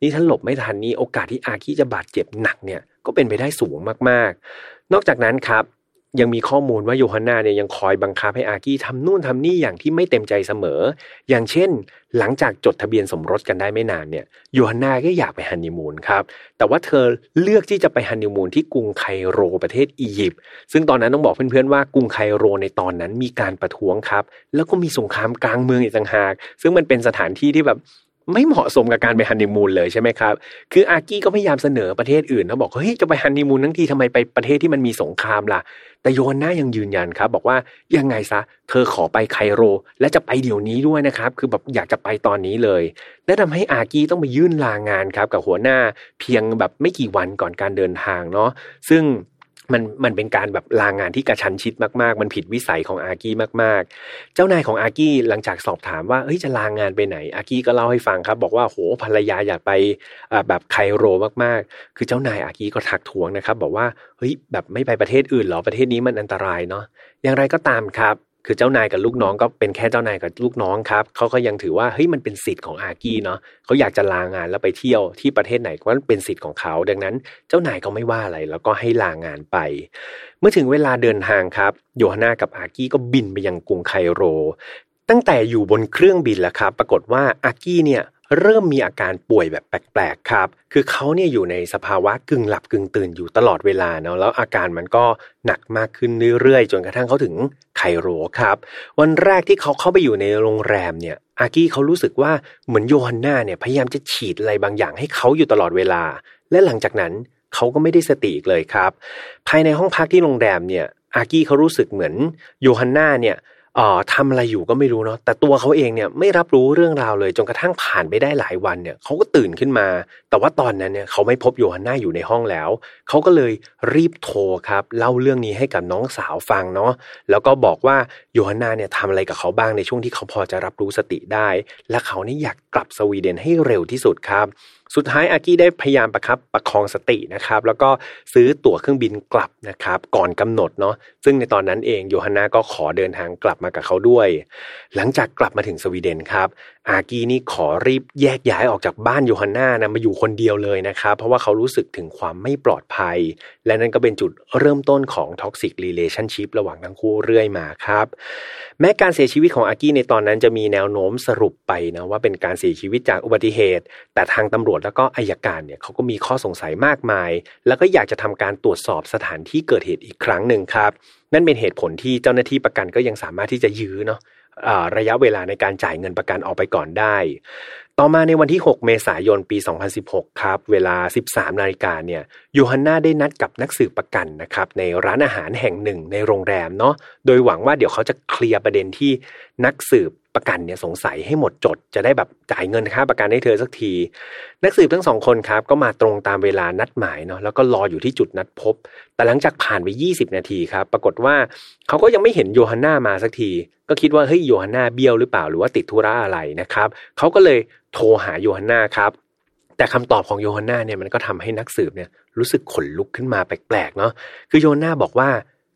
นี่ถ้าหลบไม่ทันนี่โอกาสที่อากี้จะบาดเจ็บหนักเนี่ยก็เป็นไปได้สูงมากๆ นอกจากนั้นครับ ยังมีข้อมูลว่าโยฮันนาเนี่ยยังคอยบังคับให้อากี้ทำนู่นทำนี่อย่างที่ไม่เต็มใจเสมอ อย่างเช่น หลังจากจดทะเบียนสมรสกันได้ไม่นานเนี่ยโยฮันนาก็อยากไปฮันนีมูนครับ แต่ว่าเธอเลือกที่จะไปฮันนีมูนที่กรุงไคโรประเทศอียิปต์ซึ่งตอนนั้นต้องบอกเพื่อนๆว่ากรุงไคโรในตอนนั้นมีการประท้วงครับ แล้วก็มีสงครามกลางเมืองอีกต่างหาก ซึ่งมันเป็นสถานที่ที่แบบ ไม่เหมาะสมกับการไปฮันนีมูนเลยใช่ไหมครับ คืออากี้ก็พยายามเสนอประเทศอื่นนะบอกเฮ้ยจะไปฮันนีมูนทั้งทีทำไมไปประเทศที่มันมีสงครามล่ะ แต่โยนหน้ายังยืนยันครับ บอกว่ายังไงซะ เธอขอไปไคโร และจะไปเดี๋ยวนี้ด้วยนะครับ คือแบบอยากจะไปตอนนี้เลยและทำให้อากี้ต้องไปยื่นลางานครับกับหัวหน้าเพียงแบบไม่กี่วันก่อนการเดินทางเนาะซึ่ง มันมันเป็นการแบบลางงานที่กระชันชิดมากๆ มันผิดวิสัยของอากี้มากๆ เจ้านายของอากี้หลังจากสอบถามว่าเฮ้ยจะลางงานไปไหน อากี้ก็เล่าให้ฟังครับ บอกว่าโหภรรยาอยากไปแบบไคโรมากๆ คือเจ้านายอากี้ก็ทักท้วงนะครับ บอกว่าเฮ้ยแบบไม่ไปประเทศอื่นหรอประเทศนี้มันอันตรายเนาะอย่างไรก็ตามครับ คือเจ้านายกับลูกน้องก็เป็นแค่เจ้านายกับลูกน้องครับเขาก็ยังถือว่าเฮ้ยมันเป็นสิทธิ์ของอากี้เนาะเขาอยากจะลางานแล้วไปเที่ยวที่ประเทศไหนก็เป็นสิทธิ์ของเขา ดังนั้น เจ้านายก็ไม่ว่าอะไรแล้วก็ให้ลางานไป เมื่อถึงเวลาเดินทางครับโยฮาน่ากับอากี้ก็บินไปยังกรุงไคโร ตั้งแต่อยู่บนเครื่องบินแล้วครับ ปรากฏว่าอากี้เนี่ย เริ่มมีอาการป่วยแบบแปลกๆครับ คือเขาเนี่ยอยู่ในสภาวะกึ่งหลับกึ่งตื่นอยู่ตลอดเวลาเนาะแล้วอาการมันก็หนักมากขึ้นเรื่อยๆ จนกระทั่งเขาถึงไคโรครับ วันแรกที่เขาเข้าไปอยู่ในโรงแรมเนี่ยอากี้เขารู้สึกว่าเหมือนโยฮันนาเนี่ยพยายามจะฉีดอะไรบางอย่างให้เขาอยู่ตลอดเวลา และหลังจากนั้นเขาก็ไม่ได้สติอีกเลยครับ ภายในห้องพักที่โรงแรมเนี่ยอากี้เขารู้สึกเหมือนโยฮันนาเนี่ย เอ่อทำอะไรอยู่ก็ไม่รู้เนาะแต่ตัวเขาเองเนี่ยไม่รับรู้เรื่องราวเลยจนกระทั่งผ่านไปได้หลายวันเนี่ยเขาก็ตื่นขึ้นมา แต่ว่าตอนนั้นเนี่ยเขาไม่พบโยฮันนาอยู่ในห้องแล้วเขาก็เลยรีบโทรครับเล่าเรื่องนี้ให้กับน้องสาวฟังเนาะแล้วก็บอกว่าโยฮันนาเนี่ยทำอะไรกับเขาบ้างในช่วงที่เขาพอจะรับรู้สติได้ และเขานี่อยากกลับสวีเดนให้เร็วที่สุดครับ สุดท้ายอากี้ได้พยายามประคับประคองสตินะครับ แล้วก็ซื้อตั๋วเครื่องบินกลับนะครับ ก่อนกำหนดเนาะซึ่งในตอนนั้นเองโยฮันนาก็ขอเดินทางกลับมากับเขาด้วย หลังจากกลับมาถึงสวีเดนครับ อากีนี่ขอรีบแยกย้ายออกจากบ้านโยฮันนานะมาอยู่คนเดียวเลยนะครับ เพราะว่าเขารู้สึกถึงความไม่ปลอดภัย และนั่นก็เป็นจุดเริ่มต้นของ toxic relationship ระหว่างทั้งคู่เรื่อยมาครับ แม้การเสียชีวิตของอากีในตอนนั้นจะมีแนวโน้มสรุปไปนะว่าเป็นการเสียชีวิตจากอุบัติเหตุ แต่ทางตำรวจแล้วก็อัยการเนี่ยเขาก็มีข้อสงสัยมากมาย แล้วก็อยากจะทำการตรวจสอบสถานที่เกิดเหตุอีกครั้งหนึ่งครับนั่นเป็นเหตุผลที่เจ้าหน้าที่ประกันก็ยังสามารถที่จะยื้อเนาะ ระยะเวลาในการจ่ายเงินประกันออกไปก่อนได้ ต่อมาในวันที่ 6 เมษายนปี 2016 ครับ เวลา 13 นาฬิกาเนี่ยยูฮันนาได้นัดกับนักสืบประกันนะครับในร้านอาหารแห่งหนึ่งในโรงแรมเนาะโดยหวังว่าเดี๋ยวเขาจะเคลียร์ประเด็นที่นักสืบ ประกันเนี่ยสงสัยให้หมดจด จะได้แบบจ่ายเงินค่าประกันให้เธอสักที นักสืบทั้งสองคนครับก็มาตรงตามเวลานัดหมายเนาะแล้วก็รออยู่ที่จุดนัดพบ แต่หลังจากผ่านไป 20 นาทีครับ ปรากฏว่าเขาก็ยังไม่เห็นโยฮันนามาสักที ก็คิดว่าเฮ้ยโยฮันนาเบี้ยวหรือเปล่าหรือว่าติดธุระอะไรนะครับเขาก็เลยโทรหาโยฮันนาครับแต่คำตอบของโยฮันนาเนี่ยมันก็ทำให้นักสืบเนี่ยรู้สึกขนลุกขึ้นมาแปลกๆเนาะคือโยฮันนาบอกว่า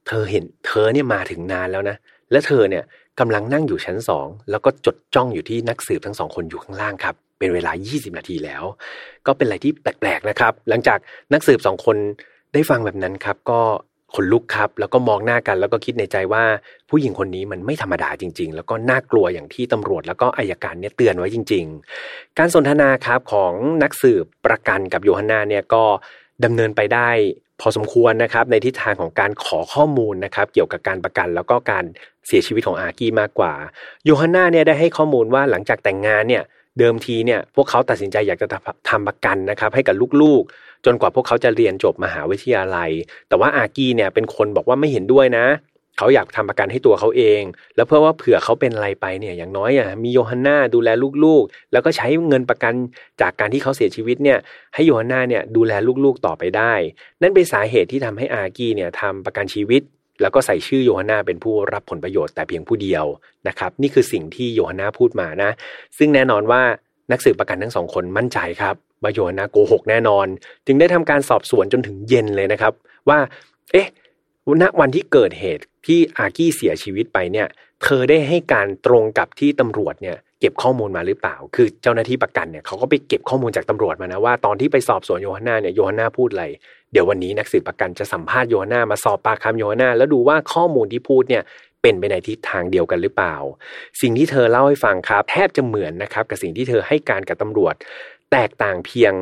เธอเห็นเธอเนี่ยมาถึงนานแล้วนะและเธอเนี่ย กำลังนั่งอยู่ชั้นสองแล้วก็จดจ้องอยู่ที่นักสืบทั้งสองคนอยู่ข้างล่างครับ เป็นเวลา 20 นาทีแล้ว ก็เป็นอะไรที่แปลกๆนะครับ หลังจากนักสืบสองคนได้ฟังแบบนั้นครับ ก็ขนลุกครับ แล้วก็มองหน้ากัน แล้วก็คิดในใจว่าผู้หญิงคนนี้มันไม่ธรรมดาจริง ๆ แล้วก็น่ากลัวอย่างที่ตำรวจแล้วก็อายการเนี่ยเตือนไว้จริง ๆ การสนทนาครับของนักสืบประกันกับโยฮันนาเนี่ยก็ดำเนินไปได้ พอสมควรนะครับในทิศทางของการขอข้อมูลนะครับเกี่ยวกับการประกันแล้วก็การเสียชีวิตของอากี้มากกว่า โยฮันนาเนี่ยได้ให้ข้อมูลว่าหลังจากแต่งงานเนี่ยเดิมทีเนี่ยพวกเขาตัดสินใจอยากจะทำประกันนะครับให้กับลูกๆ จนกว่าพวกเขาจะเรียนจบมหาวิทยาลัย แต่ว่าอากี้เนี่ยเป็นคนบอกว่าไม่เห็นด้วยนะ เขาอยากทำประกันให้ตัวเขาเอง แล้วเพื่อว่าเผื่อเขาเป็นอะไรไปเนี่ยอย่างน้อยอะมีโยฮันนาดูแลลูกๆ แล้วก็ใช้เงินประกันจากการที่เขาเสียชีวิตเนี่ยให้โยฮันนาเนี่ยดูแลลูกๆต่อไปได้ นั่นเป็นสาเหตุที่ทำให้อากี้เนี่ยทำประกันชีวิต แล้วก็ใส่ชื่อโยฮันนาเป็นผู้รับผลประโยชน์แต่เพียงผู้เดียวนะครับนี่คือสิ่งที่โยฮันนาพูดมานะ ซึ่งแน่นอนว่านักสืบประกันทั้งสองคนมั่นใจครับว่าโยฮันนาโกหกแน่นอน จึงได้ทำการสอบสวนจนถึงเย็นเลยนะครับ ว่า เอ๊ะ ณวันที่เกิดเหตุที่อากี้เสียชีวิตไปเนี่ย เธอได้ให้การตรงกับที่ตำรวจเนี่ยเก็บข้อมูลมาหรือเปล่า คือเจ้าหน้าที่ประกันเนี่ยเขาก็ไปเก็บข้อมูลจากตำรวจมานะว่าตอนที่ไปสอบสวนโยฮันนาเนี่ยโยฮันนาพูดอะไร เดี๋ยววันนี้นักสืบประกันจะสัมภาษณ์โยฮันนามาสอบปากคำโยฮันนาแล้วดูว่าข้อมูลที่พูดเนี่ยเป็นไปในทิศทางเดียวกันหรือเปล่า สิ่งที่เธอเล่าให้ฟังครับ แทบจะเหมือนนะครับกับสิ่งที่เธอให้การกับตำรวจ แตกต่างเพียง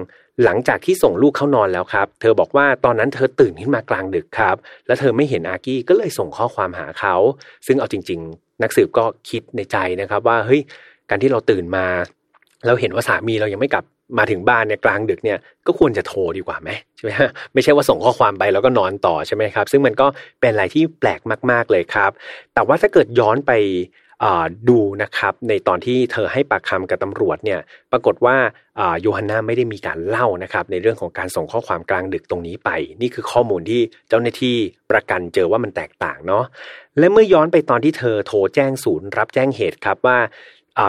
หลังจากที่ส่งลูกเข้านอนแล้วครับ เธอบอกว่าตอนนั้นเธอตื่นขึ้นมากลางดึกครับ แล้วเธอไม่เห็นอากี้ก็เลยส่งข้อความหาเขา ซึ่งเอาจริง ๆ นักสืบก็คิดในใจนะครับว่าเฮ้ยการที่เราตื่นมา เราเห็นว่าสามีเรายังไม่กลับมาถึงบ้านเนี่ยกลางดึกเนี่ยก็ควรจะโทรดีกว่าไหมใช่ไหมฮะไม่ใช่ว่าส่งข้อความไปแล้วก็นอนต่อใช่ไหมครับ ซึ่งมันก็เป็นอะไรที่แปลกมาก ๆเลยครับ แต่ว่าถ้าเกิดย้อนไป ดูนะครับในตอนที่เธอให้ปากคำกับตำรวจเนี่ยปรากฏว่าโยฮันนาไม่ได้มีการเล่านะครับในเรื่องของการส่งข้อความกลางดึกตรงนี้ไป นี่คือข้อมูลที่เจ้าหน้าที่ประกันเจอว่ามันแตกต่างเนาะและเมื่อย้อนไปตอนที่เธอโทรแจ้งศูนย์รับแจ้งเหตุครับว่า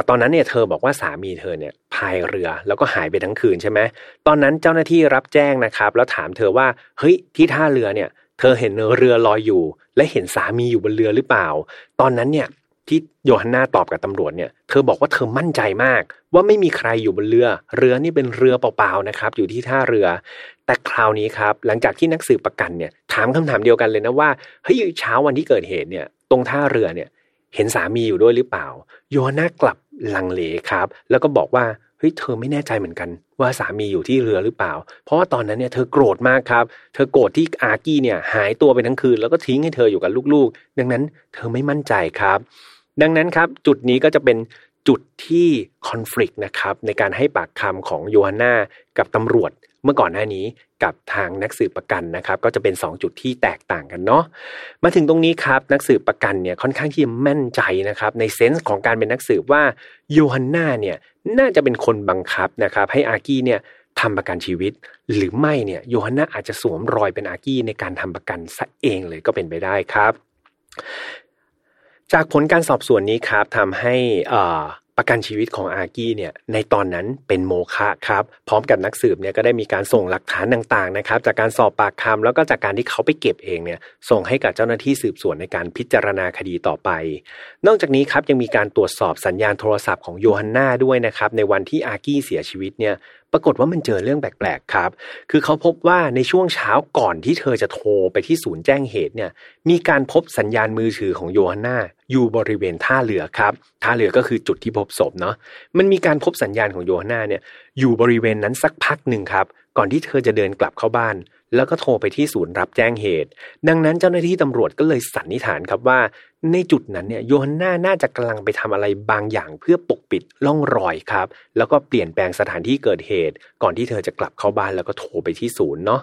ตอนนั้นเนี่ยเธอบอกว่าสามีเธอเนี่ยพายเรือแล้วก็หายไปทั้งคืนใช่ไหมตอนนั้นเจ้าหน้าที่รับแจ้งนะครับ แล้วถามเธอว่าเฮ้ยที่ท่าเรือเนี่ย เธอเห็นเรือลอยอยู่ และเห็นสามีอยู่บนเรือหรือเปล่า ตอนนั้นเนี่ย ที่โยฮันนาตอบกับตำรวจเนี่ย เธอบอกว่าเธอมั่นใจมาก ว่าไม่มีใครอยู่บนเรือ เรือนี่เป็นเรือเปล่าๆนะครับ อยู่ที่ท่าเรือ แต่คราวนี้ครับ หลังจากที่นักสืบประกันเนี่ย ถามคำถามเดียวกันเลยนะว่าเฮ้ยเช้าวันที่เกิดเหตุเนี่ย ตรงท่าเรือเนี่ย เห็นสามีอยู่ด้วยหรือเปล่า โยฮันนากลับลังเลครับ แล้วก็บอกว่าเฮ้ยเธอไม่แน่ใจเหมือนกัน ว่าสามีอยู่ที่เรือหรือเปล่า เพราะว่าตอนนั้นเนี่ยเธอโกรธมากครับ เธอโกรธที่อากี้เนี่ยหายตัวไปทั้งคืน แล้วก็ทิ้งให้เธออยู่กับลูกๆ ดังนั้นเธอไม่มั่นใจครับ ดังนั้นครับจุดนี้ก็จะเป็นจุดที่คอน FLICT นะครับในการให้ปากคำของโยฮันนากับตำรวจเมื่อก่อนหน้านี้กับทางนักสืบประกันนะครับ ก็จะเป็น 2 จุดที่แตกต่างกันเนาะมาถึงตรงนี้ครับนักสืบประกันเนี่ยค่อนข้างที่จะแม่นใจนะครับในเซนส์ของการเป็นนักสืบว่าโยฮันนาเนี่ยน่าจะเป็นคนบังคับนะครับให้อากี้เนี่ยทำประกันชีวิต หรือไม่เนี่ยโยฮันนาอาจจะสวมรอยเป็นอากี้ในการทำประกันซะเองเลยก็เป็นไปได้ครับ จากผลการสอบสวนนี้ครับทำให้ปประกันชีวิตของอากี้เนี่ยในตอนนั้นเป็นโมฆะครับพร้อมกับนักสืบเนี่ยก็ได้มีการส่งหลักฐานต่างๆนะครับจากการสอบปากคำแล้วก็จากการที่เขาไปเก็บเองเนี่ยส่งให้กับเจ้าหน้าที่สืบสวนในการพิจารณาคดีต่อไป นอกจากนี้ครับยังมีการตรวจสอบสัญญาณโทรศัพท์ของโยฮันนาด้วยนะครับในวันที่อากี้เสียชีวิตเนี่ย ปรากฏว่ามันเจอเรื่องแปลกๆครับ คือเขาพบว่าในช่วงเช้าก่อนที่เธอจะโทรไปที่ศูนย์แจ้งเหตุเนี่ย มีการพบสัญญาณมือถือของโยฮันนาอยู่บริเวณท่าเรือครับท่าเรือก็คือจุดที่พบศพเนาะ มันมีการพบสัญญาณของโยฮันนาเนี่ยอยู่บริเวณนั้นสักพักหนึ่งครับ ก่อนที่เธอจะเดินกลับเข้าบ้านแล้วก็โทรไปที่ศูนย์รับแจ้งเหตุ ดังนั้นเจ้าหน้าที่ตำรวจก็เลยสันนิษฐานครับว่า ในจุดนั้นเนี่ยโยฮันนาน่าจะกำลังไปทำอะไรบางอย่างเพื่อปกปิดล่องรอยครับ แล้วก็เปลี่ยนแปลงสถานที่เกิดเหตุ ก่อนที่เธอจะกลับเข้าบ้านแล้วก็โทรไปที่ศูนย์เนาะ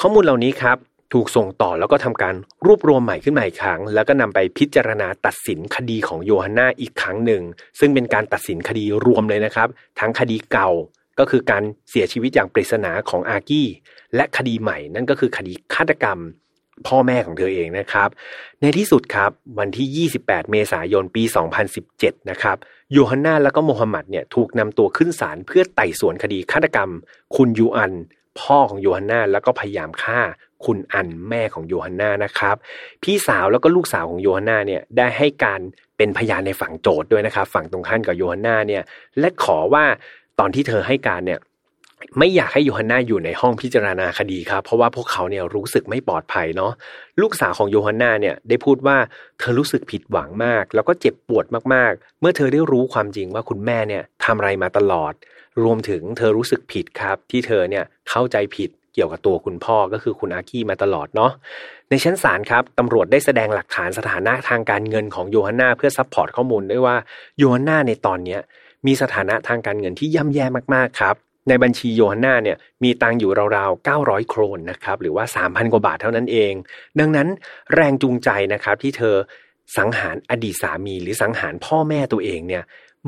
ข้อมูลเหล่านี้ครับถูกส่งต่อแล้วก็ทำการรวบรวมใหม่ขึ้นมาอีกครั้ง แล้วก็นำไปพิจารณาตัดสินคดีของโยฮันนาอีกครั้งหนึ่ง ซึ่งเป็นการตัดสินคดีรวมเลยนะครับ ทั้งคดีเก่าก็คือการเสียชีวิตอย่างปริศนาของอากี้ และคดีใหม่นั่นก็คือคดีฆาตกรรม พ่อแม่ของเธอเองนะครับ ในที่สุดครับวันที่ 28 เมษายนปี 2017 นะครับโยฮันนาและก็โมฮัมหมัดเนี่ยถูกนำตัวขึ้นศาลเพื่อไต่สวนคดีฆาตกรรม คุณยูอัน พ่อของโยฮันนาแล้วก็พยายามฆ่าคุณอันแม่ของโยฮันนานะครับ พี่สาวแล้วก็ลูกสาวของโยฮันนาเนี่ยได้ให้การเป็นพยานในฝั่งโจทย์ด้วยนะครับ ฝั่งตรงข้ามกับโยฮันนาเนี่ยและขอว่าตอนที่เธอให้การเนี่ย ไม่อยากให้โยฮันนาอยู่ในห้องพิจารณาคดีครับ เพราะว่าพวกเขาเนี่ยรู้สึกไม่ปลอดภัยเนาะลูกสาวของโยฮันนาเนี่ยได้พูดว่าเธอรู้สึกผิดหวังมาก แล้วก็เจ็บปวดมากๆ เมื่อเธอได้รู้ความจริงว่าคุณแม่เนี่ยทำอะไรมาตลอด รวมถึงเธอรู้สึกผิดครับ ที่เธอเนี่ยเข้าใจผิดเกี่ยวกับตัวคุณพ่อก็คือคุณอากี้มาตลอดเนาะในชั้นศาลครับตำรวจได้แสดงหลักฐานสถานะทางการเงินของโยฮันนาเพื่อ support ข้อมูลด้วยว่าโยฮันนาในตอนเนี้ยมีสถานะทางการเงินที่ย่ำแย่มากๆครับ ในบัญชีโยฮันนาเนี่ยมีตังอยู่ราวๆ 900 โครนนะครับหรือว่า 3,000 กว่าบาทเท่านั้นเอง ดังนั้นแรงจูงใจนะครับที่เธอสังหารอดีตสามีหรือสังหารพ่อแม่ตัวเองเนี่ย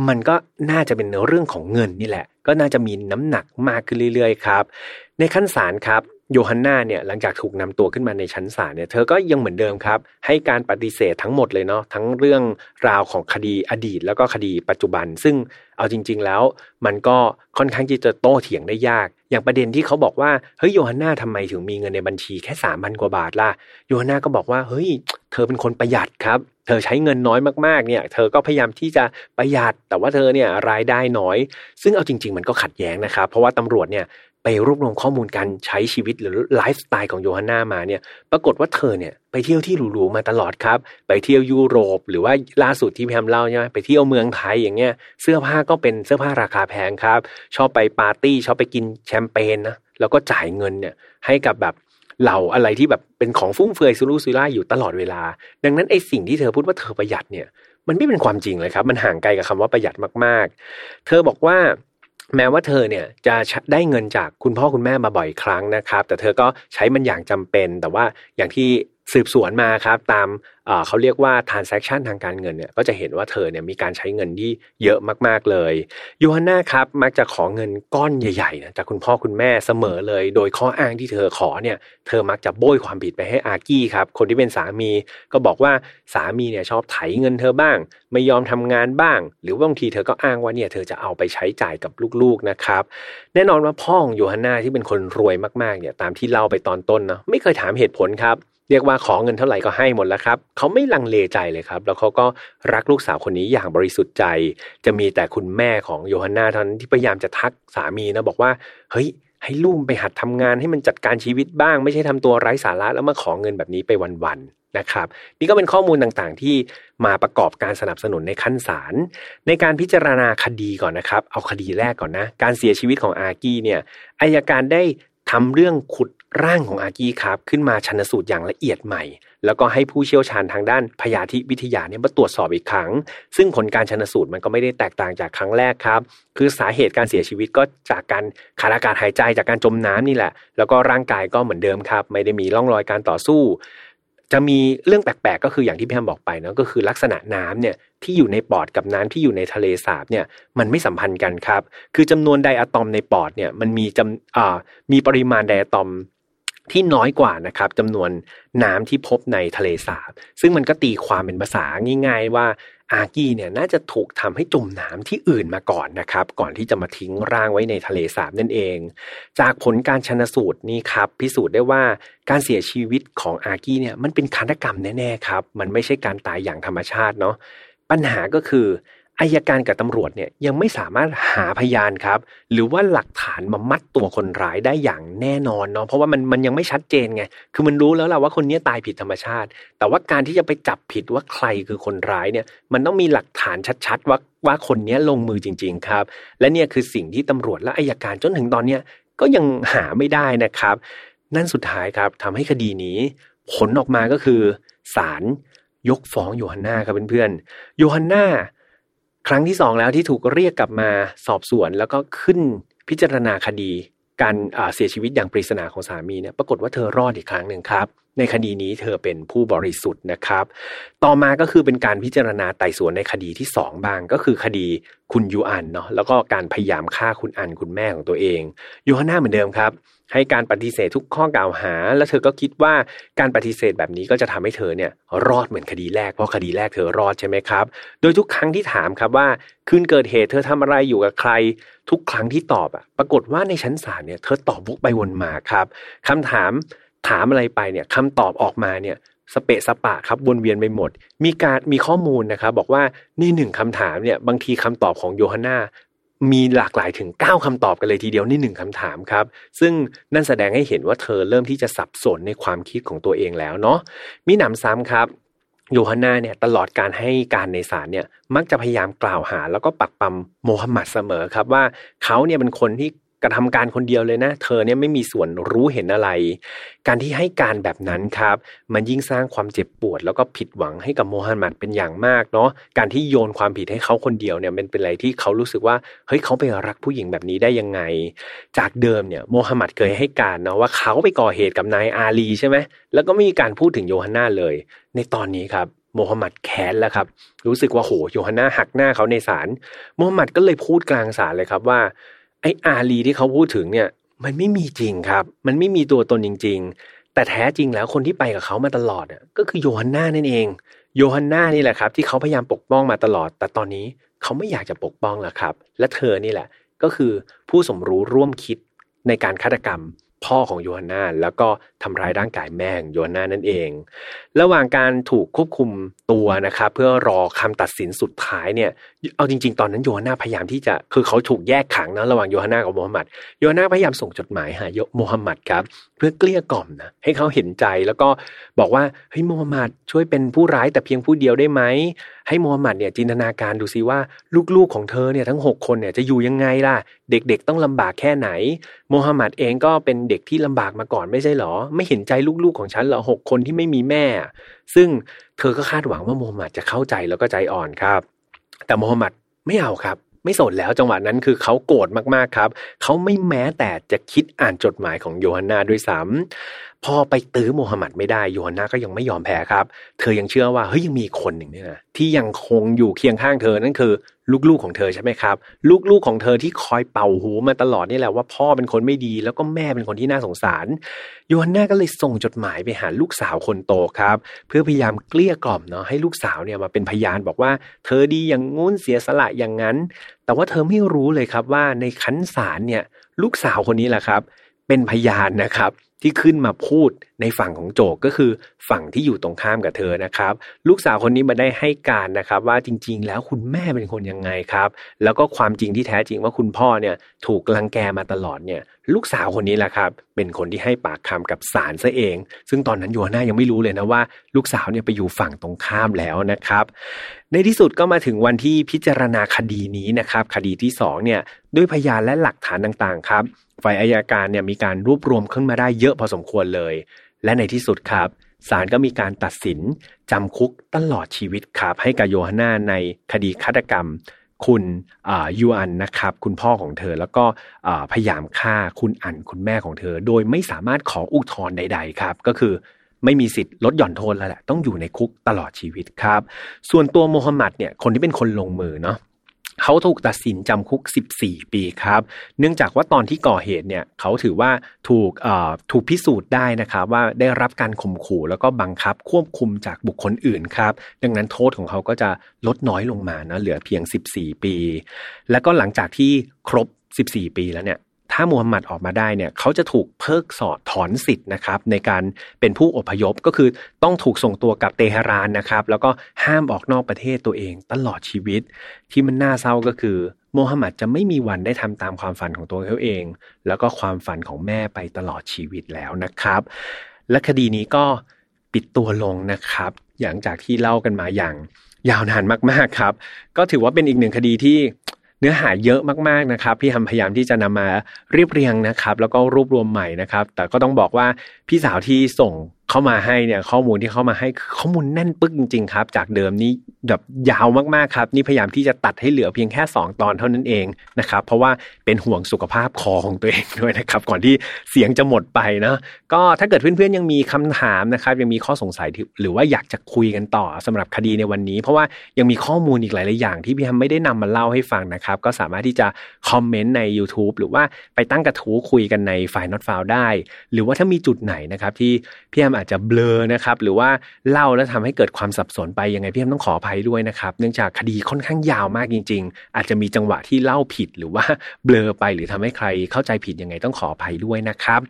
มันก็น่าจะเป็นเรื่องของเงินนี่แหละ ก็น่าจะมีน้ำหนักมากขึ้นเรื่อยๆครับ ในขั้นศาลครับ โยฮันนาเนี่ยหลังจากถูกนำตัวขึ้นมาในชั้นศาลเนี่ยเธอก็ยังเหมือนเดิมครับ ให้การปฏิเสธทั้งหมดเลยเนาะทั้งเรื่องราวของคดีอดีต แล้วก็คดีปัจจุบัน ซึ่งเอาจริง ๆ แล้ว มันก็ค่อนข้างที่จะโต้เถียงได้ยาก อย่างประเด็นที่เขาบอกว่าเฮ้ยโยฮันนาทำไมถึงมีเงินในบัญชีแค่สามพันกว่าบาทล่ะโยฮันนาก็บอกว่าเฮ้ยเธอเป็นคนประหยัดครับ เธอใช้เงินน้อยมากๆเนี่ย เธอก็พยายามที่จะประหยัดแต่ว่าเธอเนี่ยรายได้น้อย ซึ่งเอาจริง ๆ มันก็ขัดแย้งนะครับ เพราะว่าตำรวจเนี่ย ไปรวบรวมข้อมูลการใช้ชีวิตหรือไลฟ์สไตล์ของโยฮันนามาเนี่ย ปรากฏว่าเธอเนี่ยไปเที่ยวที่หรูๆมาตลอดครับ ไปเที่ยวยุโรป หรือว่าล่าสุดที่พี่แฮมเล่าใช่ไหมไปเที่ยวเมืองไทยอย่างเงี้ย เสื้อผ้าก็เป็นเสื้อผ้าราคาแพงครับ ชอบไปปาร์ตี้ชอบไปกินแชมเปญนะ แล้วก็จ่ายเงินเนี่ยให้กับแบบเหล่าอะไรที่แบบเป็นของฟุ่มเฟือยซุรุ่ยซุร่ายอยู่ตลอดเวลา ดังนั้นไอ้สิ่งที่เธอพูดว่าเธอประหยัดเนี่ย มันไม่เป็นความจริงเลยครับ มันห่างไกลกับคำว่าประหยัดมาก ๆ เธอบอกว่า แม้ว่าเธอเนี่ยจะได้เงินจากคุณพ่อคุณแม่มาบ่อยครั้งนะครับ แต่เธอก็ใช้มันอย่างจำเป็น แต่ว่าอย่างที่ สืบสวนมาครับตามเขาเรียกว่า transaction ทางการเงินเนี่ยก็จะเห็นว่าเธอเนี่ยมีการใช้เงินที่เยอะมากๆเลยยูฮันนาครับมักจะขอเงินก้อนใหญ่ๆนะจากคุณพ่อคุณแม่เสมอเลย โดยข้ออ้างที่เธอขอเนี่ยเธอมักจะโบยความผิดไปให้อากี้ครับคนที่เป็นสามีก็บอกว่าสามีเนี่ยชอบไถเงินเธอบ้าง ไม่ยอมทำงานบ้าง หรือบางทีเธอก็อ้างว่าเนี่ยเธอจะเอาไปใช้จ่ายกับลูกๆนะครับแน่นอนว่าพ่อของยูฮันนาที่เป็นคนรวยมากๆเนี่ยตามที่เล่าไปตอนต้นนะไม่เคยถามเหตุผลครับ เรียกว่าขอเงินเท่าไหร่ก็ให้หมดแล้วครับเขาไม่ลังเลใจเลยครับ แล้วเขาก็รักลูกสาวคนนี้อย่างบริสุทธิ์ใจ จะมีแต่คุณแม่ของโยฮันนาเท่านั้นที่พยายามจะทักสามีนะบอกว่าเฮ้ยให้ลูกไปหัดทำงานให้มันจัดการชีวิตบ้าง ไม่ใช่ทำตัวไร้สาระแล้วมาขอเงินแบบนี้ไปวันๆนะครับ นี่ก็เป็นข้อมูลต่างๆ ที่มาประกอบการสนับสนุนในขั้นศาลในการพิจารณาคดีก่อนนะครับ เอาคดีแรกก่อนนะ การเสียชีวิตของอากี้เนี่ยอายการได้ ทำเรื่องขุดร่างของอากี้ครับขึ้นมาชันสูตรอย่างละเอียดใหม่ แล้วก็ให้ผู้เชี่ยวชาญทางด้านพยาธิวิทยาเนี่ยมาตรวจสอบอีกครั้ง ซึ่งผลการชันสูตรมันก็ไม่ได้แตกต่างจากครั้งแรกครับ คือสาเหตุการเสียชีวิตก็จากการขาดอากาศหายใจจากการจมน้ำนี่แหละ แล้วก็ร่างกายก็เหมือนเดิมครับ ไม่ได้มีร่องรอยการต่อสู้ จะมีเรื่องแปลกๆ ก็คืออย่างที่พี่แฮมบอกไปนะก็คือลักษณะน้ำเนี่ยที่อยู่ในปอดกับน้ำที่อยู่ในทะเลสาบเนี่ยมันไม่สัมพันธ์กันครับ คือจำนวนไดอะตอมในปอดเนี่ยมันมีจำอ่ามีปริมาณไดอะตอมที่น้อยกว่านะครับจำนวนน้ำที่พบในทะเลสาบ ซึ่งมันก็ตีความเป็นภาษาง่าย ๆ ว่า อากี้เนี่ยน่าจะถูกทำให้จมน้ำที่อื่นมาก่อนนะครับ ก่อนที่จะมาทิ้งร่างไว้ในทะเลสาบนั่นเอง จากผลการชนสูตรนี้ครับ พิสูจน์ได้ว่าการเสียชีวิตของอากี้เนี่ยมันเป็นฆาตกรรมแน่ๆครับ มันไม่ใช่การตายอย่างธรรมชาติเนาะปัญหาก็คือ อายการกับตำรวจเนี่ยยังไม่สามารถหาพยานครับ หรือว่าหลักฐานมามัดตัวคนร้ายได้อย่างแน่นอนเนาะเพราะว่ามันมันยังไม่ชัดเจนไงคือมันรู้แล้วแหละว่าคนนี้ตายผิดธรรมชาติ แต่ว่าการที่จะไปจับผิดว่าใครคือคนร้ายเนี่ยมันต้องมีหลักฐานชัดๆว่าว่าคนนี้ลงมือจริง ๆ ครับ และเนี่ยคือสิ่งที่ตำรวจและอายการจนถึงตอนเนี้ยก็ยังหาไม่ได้นะครับ นั่นสุดท้ายครับทำให้คดีนี้ ผลออกมาก็คือศาลยกฟ้องโยฮันนาครับเพื่อนๆโยฮันนา ครั้งที่สองแล้วที่ถูกเรียกกลับมาสอบสวน แล้วก็ขึ้นพิจารณาคดีการเสียชีวิตอย่างปริศนาของสามีเนี่ยปรากฏว่าเธอรอดอีกครั้งหนึ่งครับ ในคดีนี้เธอเป็นผู้บริสุทธิ์นะครับ ต่อมาก็คือเป็นการพิจารณาไต่สวนในคดีที่สองบางก็คือคดีคุณยูอันเนาะแล้วก็การพยายามฆ่าคุณอันคุณแม่ของตัวเองยูฮันนาเหมือนเดิมครับ ให้การปฏิเสธทุกข้อกล่าวหา แล้วเธอก็คิดว่าการปฏิเสธแบบนี้ก็จะทำให้เธอเนี่ยรอดเหมือนคดีแรกเพราะคดีแรกเธอรอดใช่ไหมครับ โดยทุกครั้งที่ถามครับว่าคืนเกิดเหตุเธอทำอะไรอยู่กับใคร ทุกครั้งที่ตอบอะปรากฏว่าในชั้นศาลเนี่ยเธอตอบวกไปวนมาครับคำถามถามอะไรไปเนี่ยคำตอบออกมาเนี่ยสเปะสปะครับวนเวียนไปหมด มีการมีข้อมูลนะครับบอกว่าในหนึ่งคำถามเนี่ยบางทีคำตอบของโยฮันนา มีหลากหลายถึง 9คำตอบกันเลยทีเดียวนี่หนึ่งคำถามครับ ซึ่งนั่นแสดงให้เห็นว่าเธอเริ่มที่จะสับสนในความคิดของตัวเองแล้วเนาะมีหนำซ้ำครับโยฮันนาเนี่ยตลอดการให้การในศาลเนี่ยมักจะพยายามกล่าวหา แล้วก็ปักปั๊มโมฮัมหมัดเสมอครับว่าเขาเนี่ยเป็นคนที่ กระทำการคนเดียวเลยนะ เธอเนี่ยไม่มีส่วนรู้เห็นอะไร การที่ให้การแบบนั้นครับ มันยิ่งสร้างความเจ็บปวด แล้วก็ผิดหวังให้กับโมฮัมหมัดเป็นอย่างมากเนาะการที่โยนความผิดให้เขาคนเดียวเนี่ยมันเป็นอะไรที่เขารู้สึกว่าเฮ้ยเขาไปรักผู้หญิงแบบนี้ได้ยังไง จากเดิมเนี่ยโมฮัมหมัดเคยให้การเนาะว่าเขาไปก่อเหตุกับนายอาลีใช่ไหมแล้วก็ไม่มีการพูดถึงโยฮันนาเลย ในตอนนี้ครับโมฮัมหมัดแค้นแล้วครับ รู้สึกว่าโหโยฮันนาหักหน้าเขาในศาลโมฮัมหมัดก็เลยพูดกลางศาลเลยครับว่า ไออารีที่เขาพูดถึงเนี่ย มันไม่มีจริงครับ มันไม่มีตัวตนจริง ๆ แต่แท้จริงแล้วคนที่ไปกับเขามาตลอดก็คือโยฮันนานั่นเอง โยฮันนานี่แหละครับ ที่เขาพยายามปกป้องมาตลอด แต่ตอนนี้เขาไม่อยากจะปกป้องแล้วครับ และเธอนี่แหละ ก็คือผู้สมรู้ร่วมคิดในการฆาตกรรมพ่อของโยฮันนาแล้วก็ ทำร้ายร่างกายแม่งโยฮันานั่นเอง ระหว่างการถูกควบคุมตัวนะครับเพื่อรอคำตัดสินสุดท้ายเนี่ย เอาจริง ๆ ตอนนั้นโยฮันาพยายามที่จะคือเขาถูกแยกขังนะระหว่างโยฮันากับโมฮัมหมัดโยฮันนาพยายามส่งจดหมายหาโมฮัมหมัดครับเพื่อเกลี้ยกล่อมนะให้เขาเห็นใจแล้วก็บอกว่าเฮ้ยโมฮัมหมัดช่วยเป็นผู้ร้ายแต่เพียงผู้เดียวได้ไหมให้โมฮัมหมัดเนี่ยจินตนาการดูซิว่าลูกๆของเธอเนี่ยทั้ง 6 คนเนี่ยจะอยู่ยังไงล่ะ เด็กๆต้องลำบากแค่ไหน โมฮัมหมัดเองก็เป็นเด็กที่ลำบากมาก่อนไม่ใช่หรอไม่เห็นใจลูกๆของฉันเหรอหกคนที่ไม่มีแม่ ซึ่งเธอก็คาดหวังว่าโมฮัมหมัดจะเข้าใจแล้วก็ใจอ่อนครับ แต่โมฮัมหมัดไม่เอาครับ ไม่สนแล้วจังหวะนั้นคือเขาโกรธมากๆครับ เขาไม่แม้แต่จะคิดอ่านจดหมายของโยฮันนาด้วยซ้ำ พอไปตื้อโมฮัมหมัดไม่ได้โยฮันนาก็ยังไม่ยอมแพ้ครับ เธอยังเชื่อว่าเฮ้ยยังมีคนหนึ่งเนี่ยนะที่ยังคงอยู่เคียงข้างเธอนั่นคือ ลูกๆของเธอใช่ไหมครับ ลูกๆของเธอที่คอยเป่าหูมาตลอดนี่แหละว่าพ่อเป็นคนไม่ดี แล้วก็แม่เป็นคนที่น่าสงสารโยฮันนาก็เลยส่งจดหมายไปหาลูกสาวคนโตครับ เพื่อพยายามเกลี้ยกล่อมเนาะให้ลูกสาวเนี่ยมาเป็นพยานบอกว่า เธอดีอย่างงุ้นเสียสละอย่างนั้น แต่ว่าเธอไม่รู้เลยครับว่าในขั้นศาลเนี่ยลูกสาวคนนี้แหละครับเป็นพยานนะครับ ที่ขึ้นมาพูดในฝั่งของโจกก็คือฝั่งที่อยู่ตรงข้ามกับเธอนะครับ ลูกสาวคนนี้มาได้ให้การนะครับ ว่าจริง ๆ แล้วคุณแม่เป็นคนยังไงครับ แล้วก็ความจริงที่แท้จริงว่าคุณพ่อเนี่ยถูกลังแกมาตลอดเนี่ย ลูกสาวคนนี้แหละครับ เป็นคนที่ให้ปากคำกับศาลซะเอง ซึ่งตอนนั้นโยนายังไม่รู้เลยนะว่า ลูกสาวเนี่ยไปอยู่ฝั่งตรงข้ามแล้วนะครับ ในที่สุดก็มาถึงวันที่พิจารณาคดีนี้นะครับ คดีที่2เนี่ยด้วยพยานและหลักฐานต่างๆ ครับ ฝ่ายอายการเนี่ยมีการรวบรวมขึ้นมาได้เยอะพอสมควรเลย และในที่สุดครับศาลก็มีการตัดสินจำคุกตลอดชีวิตครับให้กับโยฮาน่าในคดีฆาตกรรม คุณยูอันนะครับคุณพ่อของเธอแล้วก็พยายามฆ่าคุณอันคุณแม่ของเธอ โดยไม่สามารถขออุทธรณ์ใด ๆ ครับ ก็คือไม่มีสิทธิ์ลดหย่อนโทษแล้วแหละต้องอยู่ในคุกตลอดชีวิตครับ ส่วนตัวโมฮัมหมัดเนี่ยคนที่เป็นคนลงมือเนาะ เขาถูกตัดสินจำคุก 14 ปีครับ เนื่องจากว่าตอนที่ก่อเหตุเนี่ยเขาถือว่าถูกถูกพิสูจน์ได้นะครับว่าได้รับการข่มขู่แล้วก็บังคับควบคุมจากบุคคลอื่นครับ ดังนั้นโทษของเขาก็จะลดน้อยลงมานะเหลือเพียง 14 ปี แล้วก็หลังจากที่ครบ 14 ปีแล้วเนี่ย ถ้ามูฮัมหมัดออกมาได้เนี่ยเขาจะถูกเพิกสอดถอนสิทธิ์นะครับในการเป็นผู้อพยพก็คือต้องถูกส่งตัวกับเตหะรานนะครับ แล้วก็ห้ามออกนอกประเทศตัวเองตลอดชีวิต ที่มันน่าเศร้าก็คือโมฮัมหมัดจะไม่มีวันได้ทำตามความฝันของตัวเขาเอง แล้วก็ความฝันของแม่ไปตลอดชีวิตแล้วนะครับ และคดีนี้ก็ปิดตัวลงนะครับหลังจากที่เล่ากันมาอย่างยาวนานมากๆครับ ก็ถือว่าเป็นอีกหนึ่งคดีที่ เนื้อหาเยอะมากๆนะครับพี่ทำพยายามที่จะนำมาเรียบเรียงนะครับ แล้วก็รวบรวมใหม่นะครับ แต่ก็ต้องบอกว่าพี่สาวที่ส่งเข้ามาให้เนี่ยข้อมูลที่เข้ามาให้ข้อมูลแน่นปึ๊กจริง ๆ ครับ จากเดิมนี้แบบยาวมากๆครับ นี่พยายามที่จะตัดให้เหลือเพียงแค่ 2 ตอนเท่านั้นเองนะครับ เพราะว่าเป็นห่วงสุขภาพคอของตัวเองด้วยนะครับ ก่อนที่เสียงจะหมดไปนะก็ถ้าเกิดเพื่อนๆยังมีคำถามนะครับยังมีข้อสงสัยหรือว่าอยากจะคุยกันต่อสำหรับคดีในวันนี้ เพราะว่ายังมีข้อมูลอีกหลายๆอย่าง ที่พี่แฮมไม่ได้นำมาเล่าให้ฟังนะครับ ก็สามารถที่จะคอมเมนต์ใน YouTube หรือว่าไปตั้งกระทู้คุยกันในฝ่ายนอตฟาวได้ หรือว่าถ้ามีจุดไหนนะครับที่พี่แฮมอาจจะเบลอนะครับหรือว่าเล่าแล้วทำให้เกิดความสับสนไปยังไงพี่แอมต้องขออภัยด้วยนะครับ เนื่องจากคดีค่อนข้างยาวมากจริง ๆ อาจจะมีจังหวะที่เล่าผิดหรือว่าเบลอไปหรือทำให้ใครเข้าใจผิดยังไงต้องขออภัยด้วยนะครับ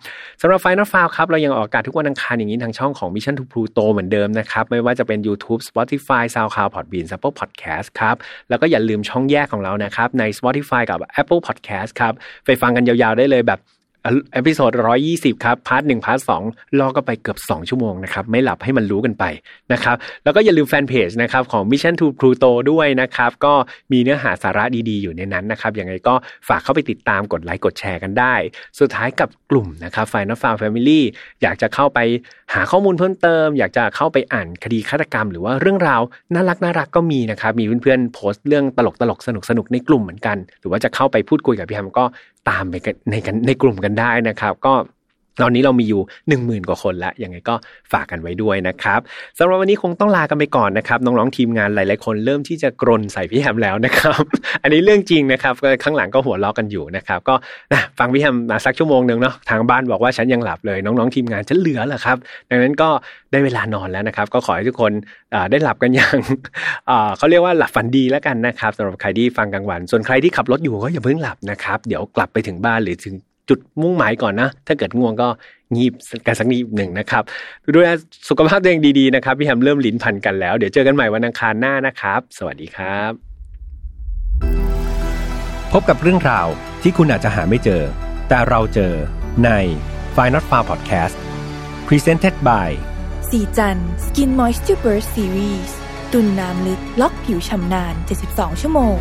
สำหรับ final thought ครับเรายังออกอากาศทุกวันอังคารอย่างนี้ทางช่องของ Mission to Pluto เหมือนเดิมนะครับไม่ว่าจะเป็น YouTube Spotify SoundCloud Podbean Apple Podcast ครับแล้วก็อย่าลืมช่องแยกของเรานะครับใน Spotify กับ Apple Podcast ครับไปฟังกันยาวๆได้เลยแบบ episode ร้อยยี่สิบครับ part หนึ่ง part สองล่อก็ไปเกือบ2ชั่วโมงนะครับ ไม่หลับให้มันรู้กันไปนะครับ แล้วก็อย่าลืมแฟนเพจนะครับของ Mission to Pluto ด้วยนะครับ ก็มีเนื้อหาสาระดีๆ อยู่ในนั้นนะครับ ยังไงก็ฝากเข้าไปติดตามกดไลค์กดแชร์กันได้ สุดท้ายกับกลุ่มนะครับ Final Farm Family อยากจะเข้าไปหาข้อมูลเพิ่มเติม อยากจะเข้าไปอ่านคดีฆาตกรรม หรือว่าเรื่องราวน่ารักน่ารักก็มีนะครับ มีเพื่อนๆโพสต์เรื่องตลกตลกสนุกสนุกในกลุ่มเหมือนกัน หรือว่าจะเข้าไปพูดคุยกับพี่แฮมก็ตามไปในกันในกลุ่มกันได้นะครับ ก็ ตอนนี้เรามีอยู่ 1 0,000 กว่าคนแล้วยังไงก็ฝากกันไว้ด้วยนะครับสำหรับวันนี้คงต้องลากันไปก่อนนะครับน้องๆทีมงานหลายๆคนเริ่มที่จะกรนใส่พี่แฮมแล้วนะครับ อันนี้เรื่องจริงนะครับข้างหลังก็หัวเราะกันอยู่นะครับ ก็นะฟังพี่แฮมมาสักชั่วโมงหนึ่งเนาะทางบ้านบอกว่าฉันยังหลับเลยน้องๆทีมงานฉันเหลือเหรอครับ ดังนั้นก็ได้เวลานอนแล้วนะครับ ก็ขอให้ทุกคนได้หลับกันอย่างเขาเรียกว่าหลับฝันดีแล้วกันนะครับสำหรับใครที่ฟังกลางวัน ส่วนใครที่ขับรถอยู่ก็อย่าเพิ่งหลับนะครับเดี๋ยวกลับไปถึงบ้านหรือถึง จุดมุ่งหมายก่อนนะ ถ้าเกิดง่วงก็งีบกันสักนิดหนึ่งนะครับดูแลสุขภาพตัวเองดีๆนะครับพี่แฮมเริ่มลิ้นพันกันแล้ว เดี๋ยวเจอกันใหม่วันอังคารหน้านะครับ สวัสดีครับ พบกับเรื่องราวที่คุณอาจจะหาไม่เจอ แต่เราเจอใน f i n a l f a r Podcast Presented by สีจัน Skin Moisture Burst Series ตุนน้ำลึกล็อกผิวชำนาน 72 ชั่วโมง